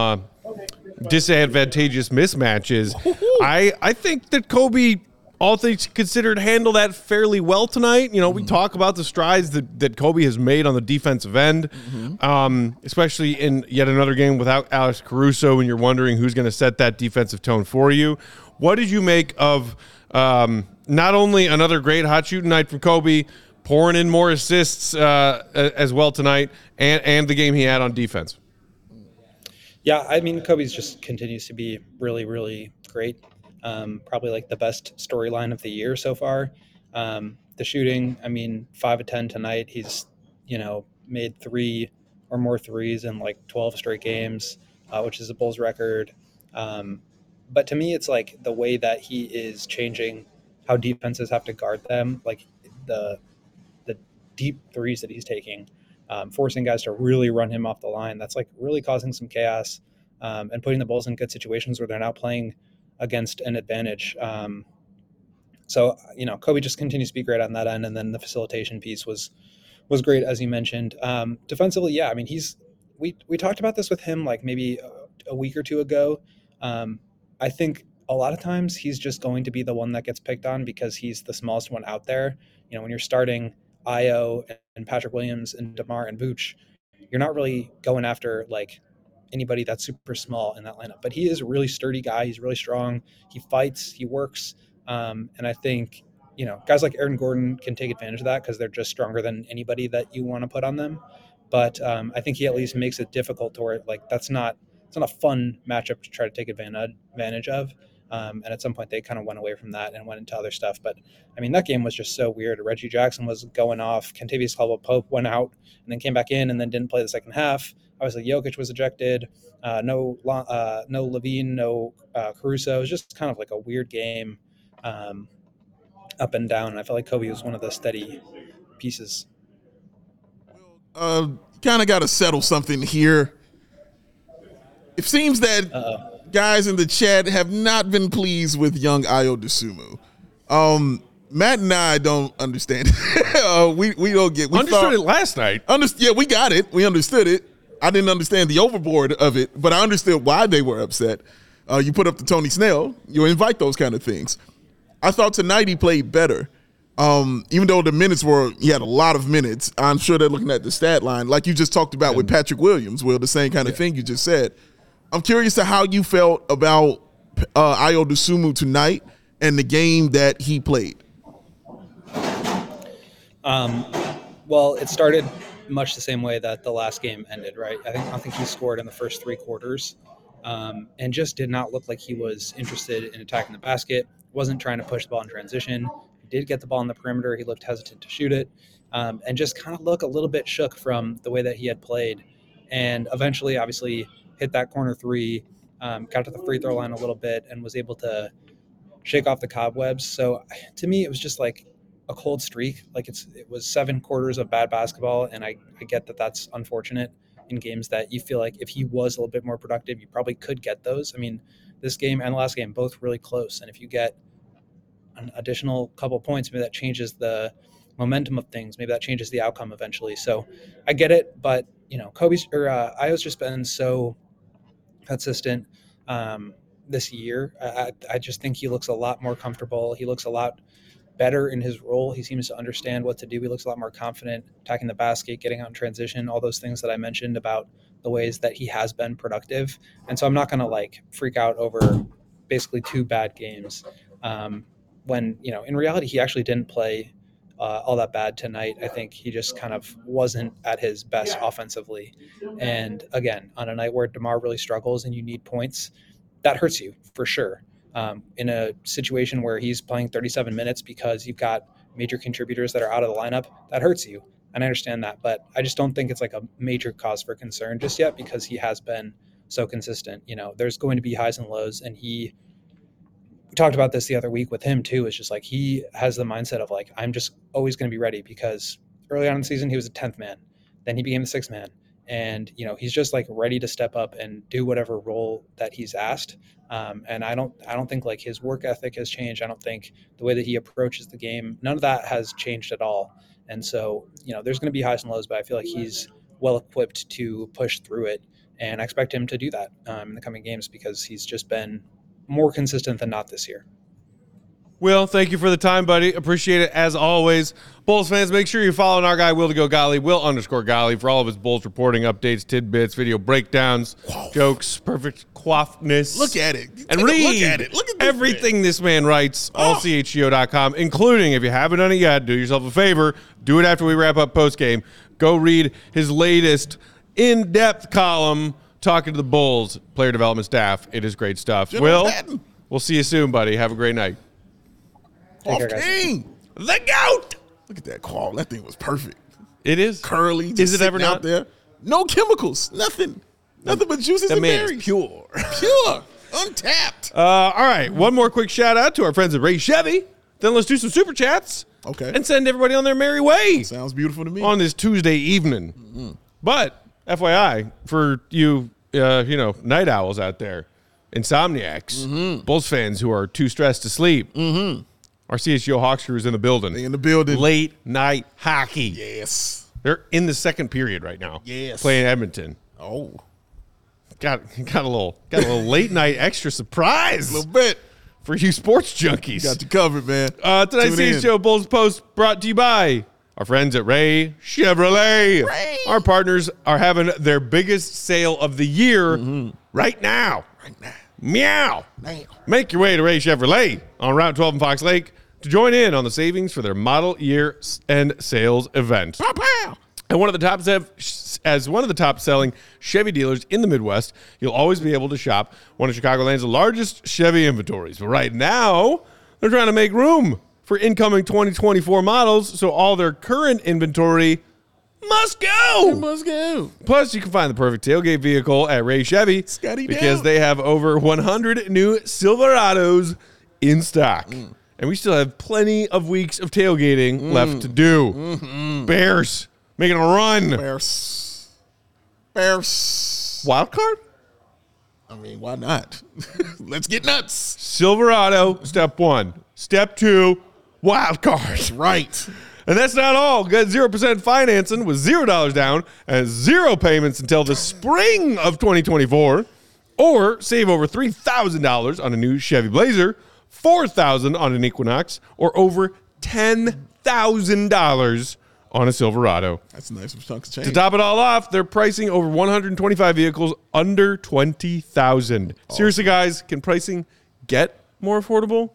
disadvantageous mismatches. I I think that Coby. All things considered, handled that fairly well tonight. You know, we talk about the strides that, that Coby has made on the defensive end, um, especially in yet another game without Alex Caruso, and you're wondering who's going to set that defensive tone for you. What did you make of um, not only another great hot shooting night from Coby, pouring in more assists uh, as well tonight, and and the game he had on defense? Yeah, I mean, Coby's just continues to be really, really great. Um, probably like the best storyline of the year so far. Um, the shooting, I mean, five of 10 tonight. He's, you know, made three or more threes in like 12 straight games, uh, which is a Bulls record. Um, but to me, it's like the way that he is changing how defenses have to guard them, like the the deep threes that he's taking, um, forcing guys to really run him off the line. That's like really causing some chaos um, and putting the Bulls in good situations where they're now playing against an advantage. Um, so you know, Coby just continues to be great on that end, and then the facilitation piece was was great as you mentioned. Um, defensively, yeah, I mean he's we we talked about this with him like maybe a, a week or two ago. Um, I think a lot of times he's just going to be the one that gets picked on because he's the smallest one out there. You know, when you're starting Ayo and Patrick Williams and Demar and Vooch, you're not really going after like anybody that's super small in that lineup. But he is a really sturdy guy. He's really strong. He fights. He works. Um, and I think you know guys like Aaron Gordon can take advantage of that because they're just stronger than anybody that you want to put on them. But um, I think he at least makes it difficult to where like that's not it's not a fun matchup to try to take advantage advantage of. Um, and at some point, they kind of went away from that and went into other stuff. But I mean, that game was just so weird. Reggie Jackson was going off. Kentavious Caldwell Pope went out and then came back in and then didn't play the second half. Obviously, Jokic was ejected. Uh, no, uh, no LaVine, no uh, Caruso. It was just kind of like a weird game, um, up and down. And I felt like Coby was one of the steady pieces. Uh, kind of got to settle something here. It seems that Uh-oh. Guys in the chat have not been pleased with young Ayo Dosunmu. Um, Matt and I don't understand. [LAUGHS] uh, we we don't get. We Understood thought- it last night. Yeah, we got it. We understood it. I didn't understand the overboard of it, but I understood why they were upset. Uh, you put up the Tony Snell, you invite those kind of things. I thought tonight he played better. Um, even though the minutes were, he had a lot of minutes. I'm sure they're looking at the stat line, like you just talked about with Patrick Williams. Will the same kind of thing you just said. I'm curious to how you felt about uh, Ayo tonight and the game that he played. Um, well, it started much the same way that the last game ended, right? I think I think he scored in the first three quarters, um, and just did not look like he was interested in attacking the basket. wasn't trying to push the ball in transition. He did get the ball on the perimeter. He looked hesitant to shoot it, um, and just kind of look a little bit shook from the way that he had played. And eventually, obviously, hit that corner three, um, got to the free throw line a little bit, and was able to shake off the cobwebs. So to me, it was just like a cold streak. Like it's it was seven quarters of bad basketball, and I, I get that that's unfortunate in games that you feel like if he was a little bit more productive, you probably could get those. I mean, this game and the last game both really close, and if you get an additional couple points, maybe that changes the momentum of things. Maybe that changes the outcome eventually. So I get it, but you know, Coby's or uh, Ayo's just been so consistent um, this year. I, I just think he looks a lot more comfortable. He looks a lot better in his role. He seems to understand what to do. He looks a lot more confident attacking the basket, getting out in transition, all those things that I mentioned about the ways that he has been productive. And so I'm not going to like freak out over basically two bad games. Um, when, you know, in reality, he actually didn't play uh, all that bad tonight. I think he just kind of wasn't at his best offensively. And again, on a night where DeMar really struggles and you need points, that hurts you for sure um, in a situation where he's playing 37 minutes because you've got major contributors that are out of the lineup, that hurts you. And I understand that, but I just don't think it's like a major cause for concern just yet because he has been so consistent. You know, there's going to be highs and lows, and he. Talked about this the other week with him too. It's just like he has the mindset of like I'm just always going to be ready because early on in the season he was a 10th man, then he became the sixth man. And you know he's just like ready to step up and do whatever role that he's asked. Um, and I don't I don't think like his work ethic has changed. I don't think the way that he approaches the game none of that has changed at all. And so you know there's going to be highs and lows, but I feel like he's well equipped to push through it. And I expect him to do that um, in the coming games because he's just been more consistent than not this year. Will, thank you for the time, buddy. Appreciate it as always. Bulls fans, make sure you're following our guy, Will to go Golly, Will underscore Golly, for all of his Bulls reporting updates, tidbits, video breakdowns, jokes, perfect quaffness. Look at it. And Take read look at it. Look at this everything this man writes, ah. allchgo.com, including, if you haven't done it yet, do yourself a favor, do it after we wrap up post game. Go read his latest in depth column talking to the Bulls player development staff. It is great stuff. General Will, Patton. we'll see you soon, buddy. Have a great night. Off care, guys. king. The GOAT! Look at that call. That thing was perfect. It is. Curly. Is it ever not? out there? No chemicals. Nothing. Nothing but juices The and man berries. pure. [LAUGHS] Pure. Untapped. Uh, all right, one more quick shout out to our friends at Ray Chevy. Then let's do some super chats. Okay. And send everybody on their merry way Sounds beautiful to me. on this Tuesday evening. But FYI, for you, uh, you know, night owls out there, insomniacs, Bulls fans who are too stressed to sleep, mm-hmm. our CHGO Hawks crew is in the building. They in the building. Late night hockey. Yes. They're in the second period right now. Yes. Playing Edmonton. Oh. Got got a little got a little late night extra surprise A little bit. for you sports junkies. Got you covered, man. Uh, tonight's Tune in. CHGO Bulls Post brought to you by our friends at Ray Chevrolet. Ray. Our partners are having their biggest sale of the year mm-hmm. right now. Right now. Meow. Now. Make your way to Ray Chevrolet on Route 12 in Fox Lake to join in on the savings for their model year end sales event. Pow, pow. And one of the top sev- as one of the top selling Chevy dealers in the Midwest, you'll always be able to shop one of Chicagoland's largest Chevy inventories. But right now, they're trying to make room for incoming 2024 models, so all their current inventory must go. Must go. Plus, you can find the perfect tailgate vehicle at Ray Chevy Scotty because down. they have over 100 new Silverados in stock. Mm. And we still have plenty of weeks of tailgating mm. left to do. Mm-hmm. Bears making a run. Bears. Bears. Wild card? I mean, why not? [LAUGHS] Let's get nuts. Silverado, step one. Step two, wild card. [LAUGHS] Right. And that's not all. Get 0% financing with $0 down and zero payments until the spring of 2024. Or save over $3,000 on a new Chevy Blazer, $4,000 on an Equinox, or over $10,000 on a Silverado. That's a nice chunk of To top it all off, they're pricing over 125 vehicles under 20,000. Seriously, guys, can pricing get more affordable?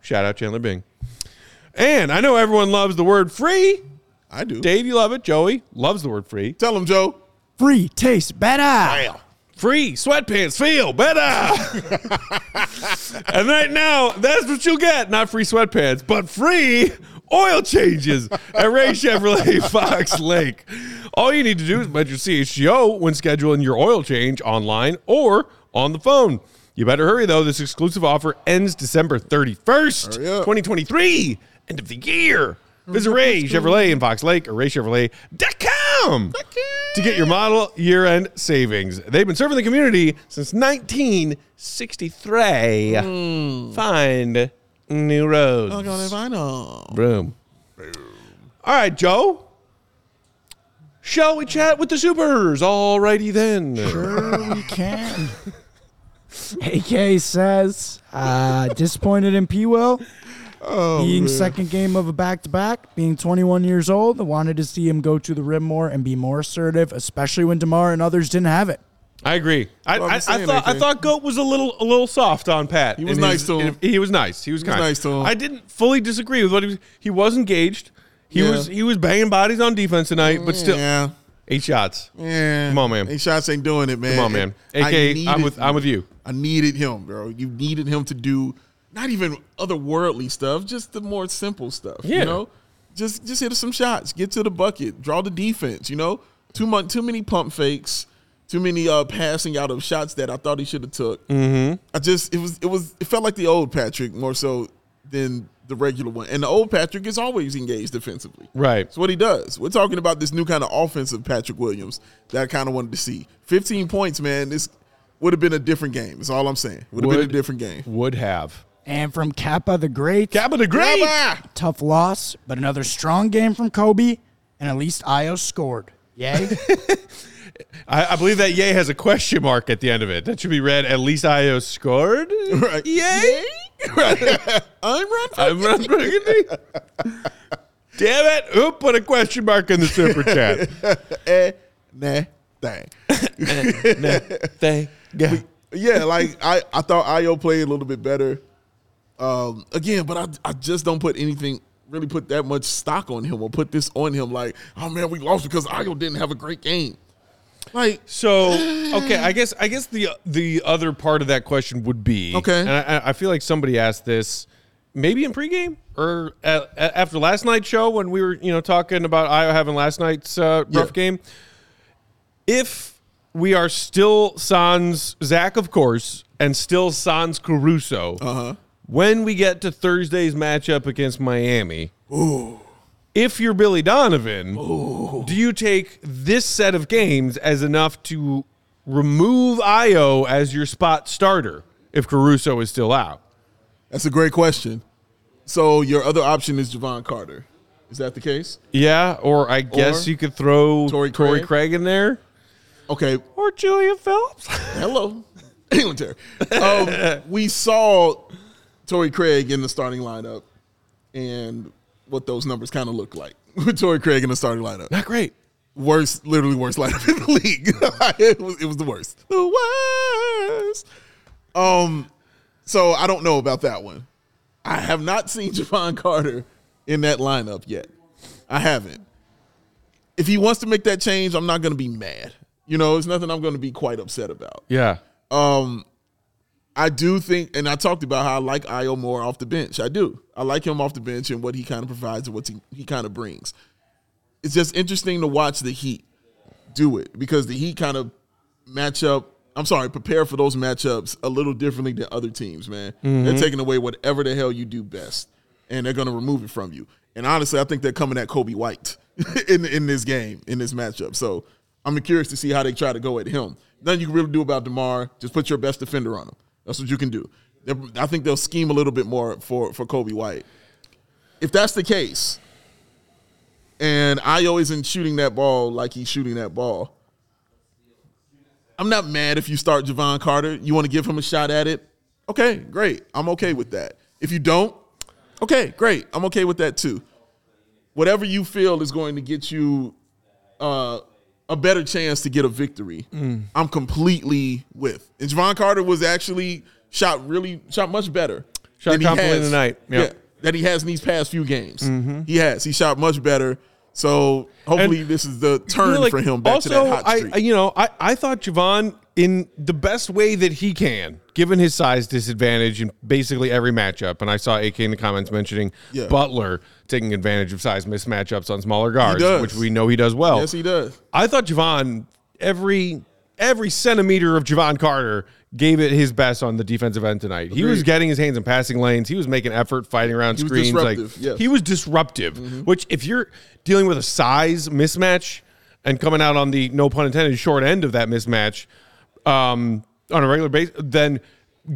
Shout out Chandler Bing. And I know everyone loves the word free. I do. Dave, you love it. Joey loves the word free. Tell him, Joe. Free taste better. Free sweatpants feel better. [LAUGHS] and right now, that's what you'll get. Not free sweatpants, but free oil changes at Ray Chevrolet [LAUGHS] Fox Lake. All you need to do is mention CHGO when scheduling your oil change online or on the phone. You better hurry though. This exclusive offer ends December 31st, Hurry up. 2023. End of the year. Visit Ray Chevrolet in Fox Lake or raychevrolet.com to get your model year end savings. They've been serving the community since 1963. Find new roads. I'm gonna find him. Boom. All right, Joe. Shall we chat with the supers? All righty then. Sure we can. [LAUGHS] AK says, uh, disappointed in P. Will. Oh, being second game of a back to back, being 21 years old, I wanted to see him go to the rim more and be more assertive, especially when Demar and others didn't have it. I agree. I, Well, I'm I, I saying, thought I thought Goat was a little a little soft on Pat. He was nice his- to him. He was nice. He was was kind. nice to him. I didn't fully disagree with what he was. He was engaged. He Yeah. was he was banging bodies on defense tonight, but still Yeah. eight shots. Yeah. Come on, man. Eight shots ain't doing it, man. Come on, man. I AK, I'm with I'm with you. I needed him, bro. You needed him to do not even otherworldly stuff, just the more simple stuff. Yeah. You know, just just hit some shots, get to the bucket, draw the defense. You know, too much, too many pump fakes, too many uh, passing out of shots that I thought he should have took. Mm-hmm. I just it was it was it felt like the old Patrick more so than the regular one. And the old Patrick is always engaged defensively. Right. That's what he does. We're talking about this new kind of offensive Patrick Williams that I kind of wanted to see. 15 points, man. This would have been a different game. That's all I'm saying. Would have been a different game. Would have. And from Kappa the Great, Kappa the Great. Kappa! tough loss, but another strong game from Coby, and at least Ayo scored. Yay. [LAUGHS] I, I believe that yay has a question mark at the end of it. That should be read. At least Ayo scored. Right. Yay! [LAUGHS] I'm Ron I'm Ron Burgundy. [LAUGHS] Damn it! Oop! Put a question mark in the super chat. Eh, nah, thing. Thank God. yeah, like I, I thought Ayo played a little bit better. Um, again, but I, I just don't put anything really put that much stock on him or put this on him. Like, oh man, we lost because Ayo didn't have a great game. Like, So okay, I guess I guess the the other part of that question would be Okay. and I, I feel like somebody asked this maybe in pregame or at, after last night's show when we were you know talking about Ayo having last night's uh, rough Yeah. game. If we are still Sans Zach, of course, and still Sans Caruso, uh-huh. When we get to Thursday's matchup against Miami, if you're Billy Donovan, do you take this set of games as enough to remove Ayo as your spot starter if Caruso is still out? That's a great question. So your other option is Jevon Carter. Is that the case? Yeah, or I guess Or you could throw Torrey Craig? Craig in there Okay. or Julian Phillips. Hello. [LAUGHS] England. Um, we saw Torrey Craig in the starting lineup and what those numbers kind of look like [LAUGHS] with Torrey Craig in the starting lineup. Not great. Worst, literally worst lineup in the league. [LAUGHS] it, was, it was the worst. The worst. Um, so I don't know about that one. I have not seen [LAUGHS] Jevon Carter in that lineup yet. I haven't. If he wants to make that change, I'm not going to be mad. You know, it's nothing I'm going to be quite upset about. Yeah. Um, I do think, and I talked about how I like Ayo more off the bench. I do. I like him off the bench and what he kind of provides and what he, he kind of brings. It's just interesting to watch the Heat do it because the Heat kind of match up. I'm sorry, prepare for those matchups a little differently than other teams, man. They're mm-hmm. taking away whatever the hell you do best, and they're going to remove it from you. And honestly, I think they're coming at Coby White [LAUGHS] in in this game, in this matchup. So I'm curious to see how they try to go at him. Nothing you can really do about DeMar. Just put your best defender on him. That's what you can do. I think they'll scheme a little bit more for for Coby White. If that's the case, and Ayo isn't shooting that ball like he's shooting that ball, I'm not mad if you start Jevon Carter. You want to give him a shot at it? Okay, great. I'm okay with that. If you don't, okay, great. I'm okay with that too. Whatever you feel is going to get you uh, a better chance to get a victory, I'm completely with. And Jevon Carter was actually shot really shot much better. Shot has- tonight. Yep. Mm-hmm. Yeah, that he has in these past few games. He has. He shot much better. So hopefully And- this is the turn You know, like, for him back also, to that hot streak. I, you know, I, I thought Jevon in the best way that he can, given his size disadvantage in basically every matchup. And I saw AK in the comments mentioning Yeah. Butler taking advantage of size mismatchups on smaller guards, which we know he does well. yes, he does. I thought Jevon every every centimeter of Jevon Carter gave it his best on the defensive end tonight. He was getting his hands in passing lanes. He was making effort, fighting around He screens. Like yes. Mm-hmm. he was disruptive. Which if you're dealing with a size mismatch and coming out on the no pun intended short end of that mismatch um, on a regular basis, then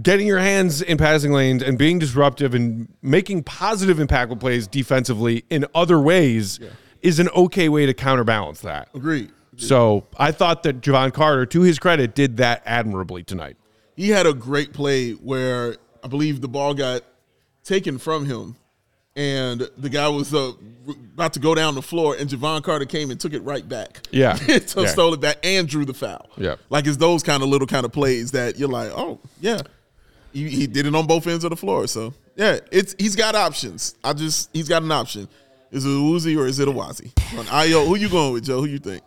getting your hands in passing lanes and being disruptive and making positive impactful plays defensively in other ways is an okay way to counterbalance that. Agreed. So I thought that Jevon Carter, to his credit, did that admirably tonight. He had a great play where I believe the ball got taken from him, and the guy was uh, about to go down the floor, and Jevon Carter came and took it right back. Yeah. [LAUGHS] so Yeah. stole it back and drew the foul. Yeah. like it's those kind of little kind of plays that you're like, oh yeah, he, he did it on both ends of the floor. So yeah, it's he's got options. I just he's got an option. Is it a Uzi or is it a Wazi? On Ayo, who you going with, Joe? Who you think?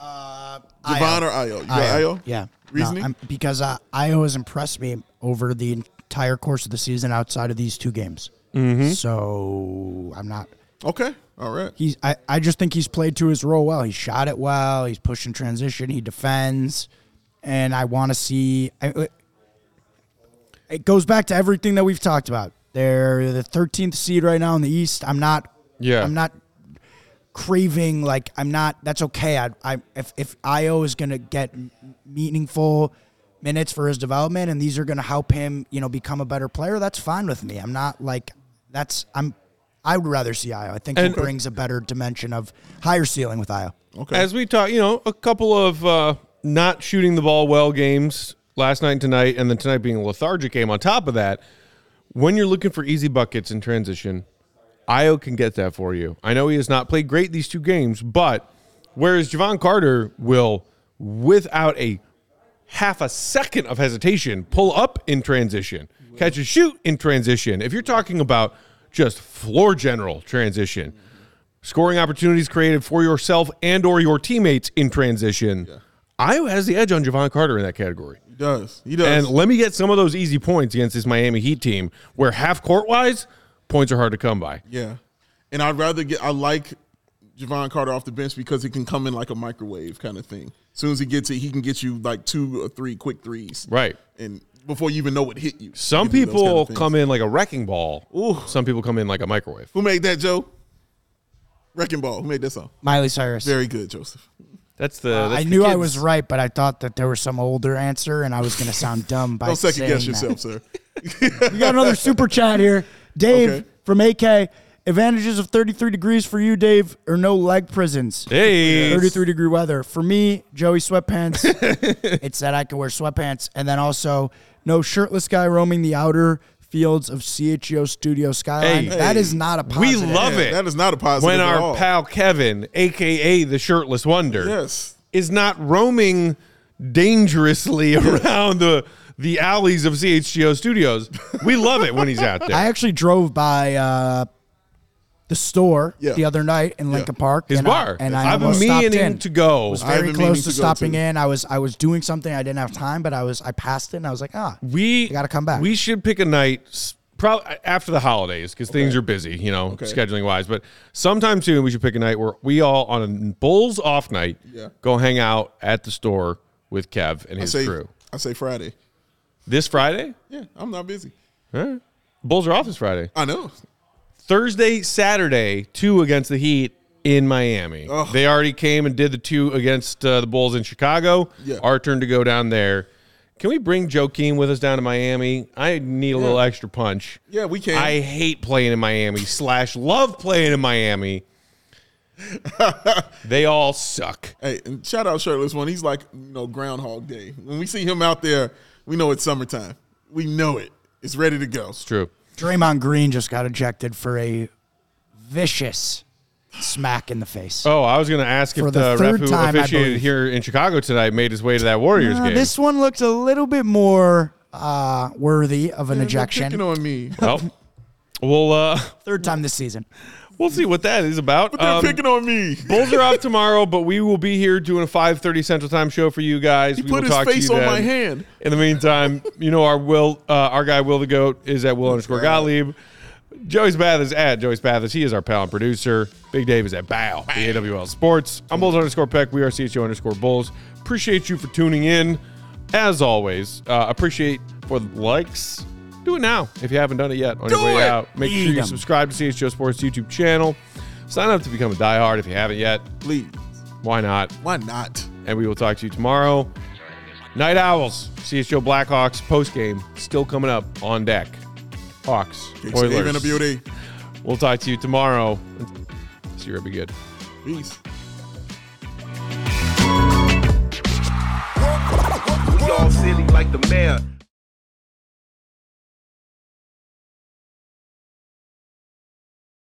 Jevon or Ayo? You got Ayo? Yeah. Reasoning? No, I'm- because uh, Ayo has impressed me over the entire course of the season outside of these two games. Mm-hmm. So I'm not. Okay, all right. He's. I, I just think he's played to his role well. He shot it well. He's pushing transition. He defends, and I want to see. I, it goes back to everything that we've talked about. They're the 13th seed right now in the East. I'm not. Yeah. I'm not craving like I'm not. That's okay. I, I if if Ayo is gonna get meaningful minutes for his development, and these are gonna help him, you know, become a better player. That's fine with me. I'm not like that's. I'm. I would rather see Ayo. I think And- he brings a better dimension of higher ceiling with Ayo. Okay. As we talk, you know, a couple of uh, not shooting the ball well games last night and tonight, and then tonight being a lethargic game on top of that. When you're looking for easy buckets in transition, Ayo can get that for you. I know he has not played great these two games, but whereas Jevon Carter will, without a half a second of hesitation, pull up in transition, catch a shoot in transition. If you're talking about just floor general transition, scoring opportunities created for yourself and or your teammates in transition, Ayo has the edge on Jevon Carter in that category. He does. He does. And let me get some of those easy points against this Miami Heat team, where half court wise, points are hard to come by. Yeah. And I'd rather get I like Jevon Carter off the bench because he can come in like a microwave kind of thing. As soon as he gets it, he can get you like two or three quick threes. Right. And before you even know what hit you. Some He can kind people of come in like a wrecking ball. Ooh. Some people come in like a microwave. Who made that, Joe? Wrecking Ball. Who made that song? Miley Cyrus. Very good, Joseph. That's the. Uh, that's I the knew I was right, but I thought that there was some older answer, and I was going to sound dumb by Don't second guess yourself, that. sir. [LAUGHS] We got another super chat here. Dave Okay. from AK. Advantages of 33 degrees for you, Dave, or no leg prisons? Hey. 33 degree weather. For me, Joey sweatpants. [LAUGHS] it's that I can wear sweatpants. And then also, no shirtless guy roaming the outer fields of CHGO Studio Skyline. Hey. that is not a We positive. love it. That is not a positive when at our all. pal Kevin, aka the Shirtless Wonder, Yes. is not roaming dangerously [LAUGHS] around the the alleys of CHGO Studios. We love it when he's out [LAUGHS] there. I actually drove by uh, the store Yeah. the other night in Lincoln Park. His and I- bar. and I I've been almost stopped meaning in. to go. was I've very been close to to go, stopping too. in. I was I was doing something. I didn't have time, but I was I passed it and I was like, ah, we gotta come back. We should pick a night probably after the holidays because things are busy, you know, Okay. scheduling wise. But sometime soon we should pick a night where we all on a Bulls off night Yeah. go hang out at the store with Kev and I his say crew. I say Friday. This Friday? Yeah, I'm not busy. All right. Bulls are off this Friday. I know. Thursday, Saturday, two against the Heat in Miami. Ugh. They already came and did the two against uh, the Bulls in Chicago. Yeah. Our turn to go down there. Can we bring Joakim with us down to Miami? I need a little extra punch. Yeah, we can. I hate playing in Miami slash love playing in Miami. [LAUGHS] they all suck. Hey, and shout out shirtless one. He's like you know Groundhog Day. When we see him out there, we know it's summertime. We know it. It's ready to go. It's true. Draymond Green just got ejected for a vicious smack in the face. Oh, I was going to ask For if the the, third ref who time, I officiated believe. here in Chicago tonight made his way to that Warriors Uh, game. this one looked a little bit more uh, worthy of an They're ejection. picking on me. well, we'll uh, Third time this season. We'll see what that is about. But they're Um, picking on me. [LAUGHS] Bulls are off tomorrow, but we will be here doing a 5:30 Central Time show for you guys. He we put will his talk face to you on then. my hand. In the meantime, you know our Will, uh, our guy Will the Goat is at Will underscore Gottlieb. Joey's Bath is at Joey's Bathers. He is our pal and producer. Big Dave is at Bow, the AWL Sports. I'm Bulls underscore Peck. We are CHGO underscore Bulls. Appreciate you for tuning in. As always, uh, appreciate for the likes. Do it now if you haven't done it yet on your way it. out. Make sure you you 'em. subscribe to CHGO Sports YouTube channel. Sign up to become a diehard if you haven't yet. Please. Why not? Why not? and we will talk to you tomorrow. Night Owls, CHGO Blackhawks post game still coming up on deck. Hawks, Kick Steve in a beauty. We'll talk to you tomorrow. See you, be good. Peace. We all silly like the mayor.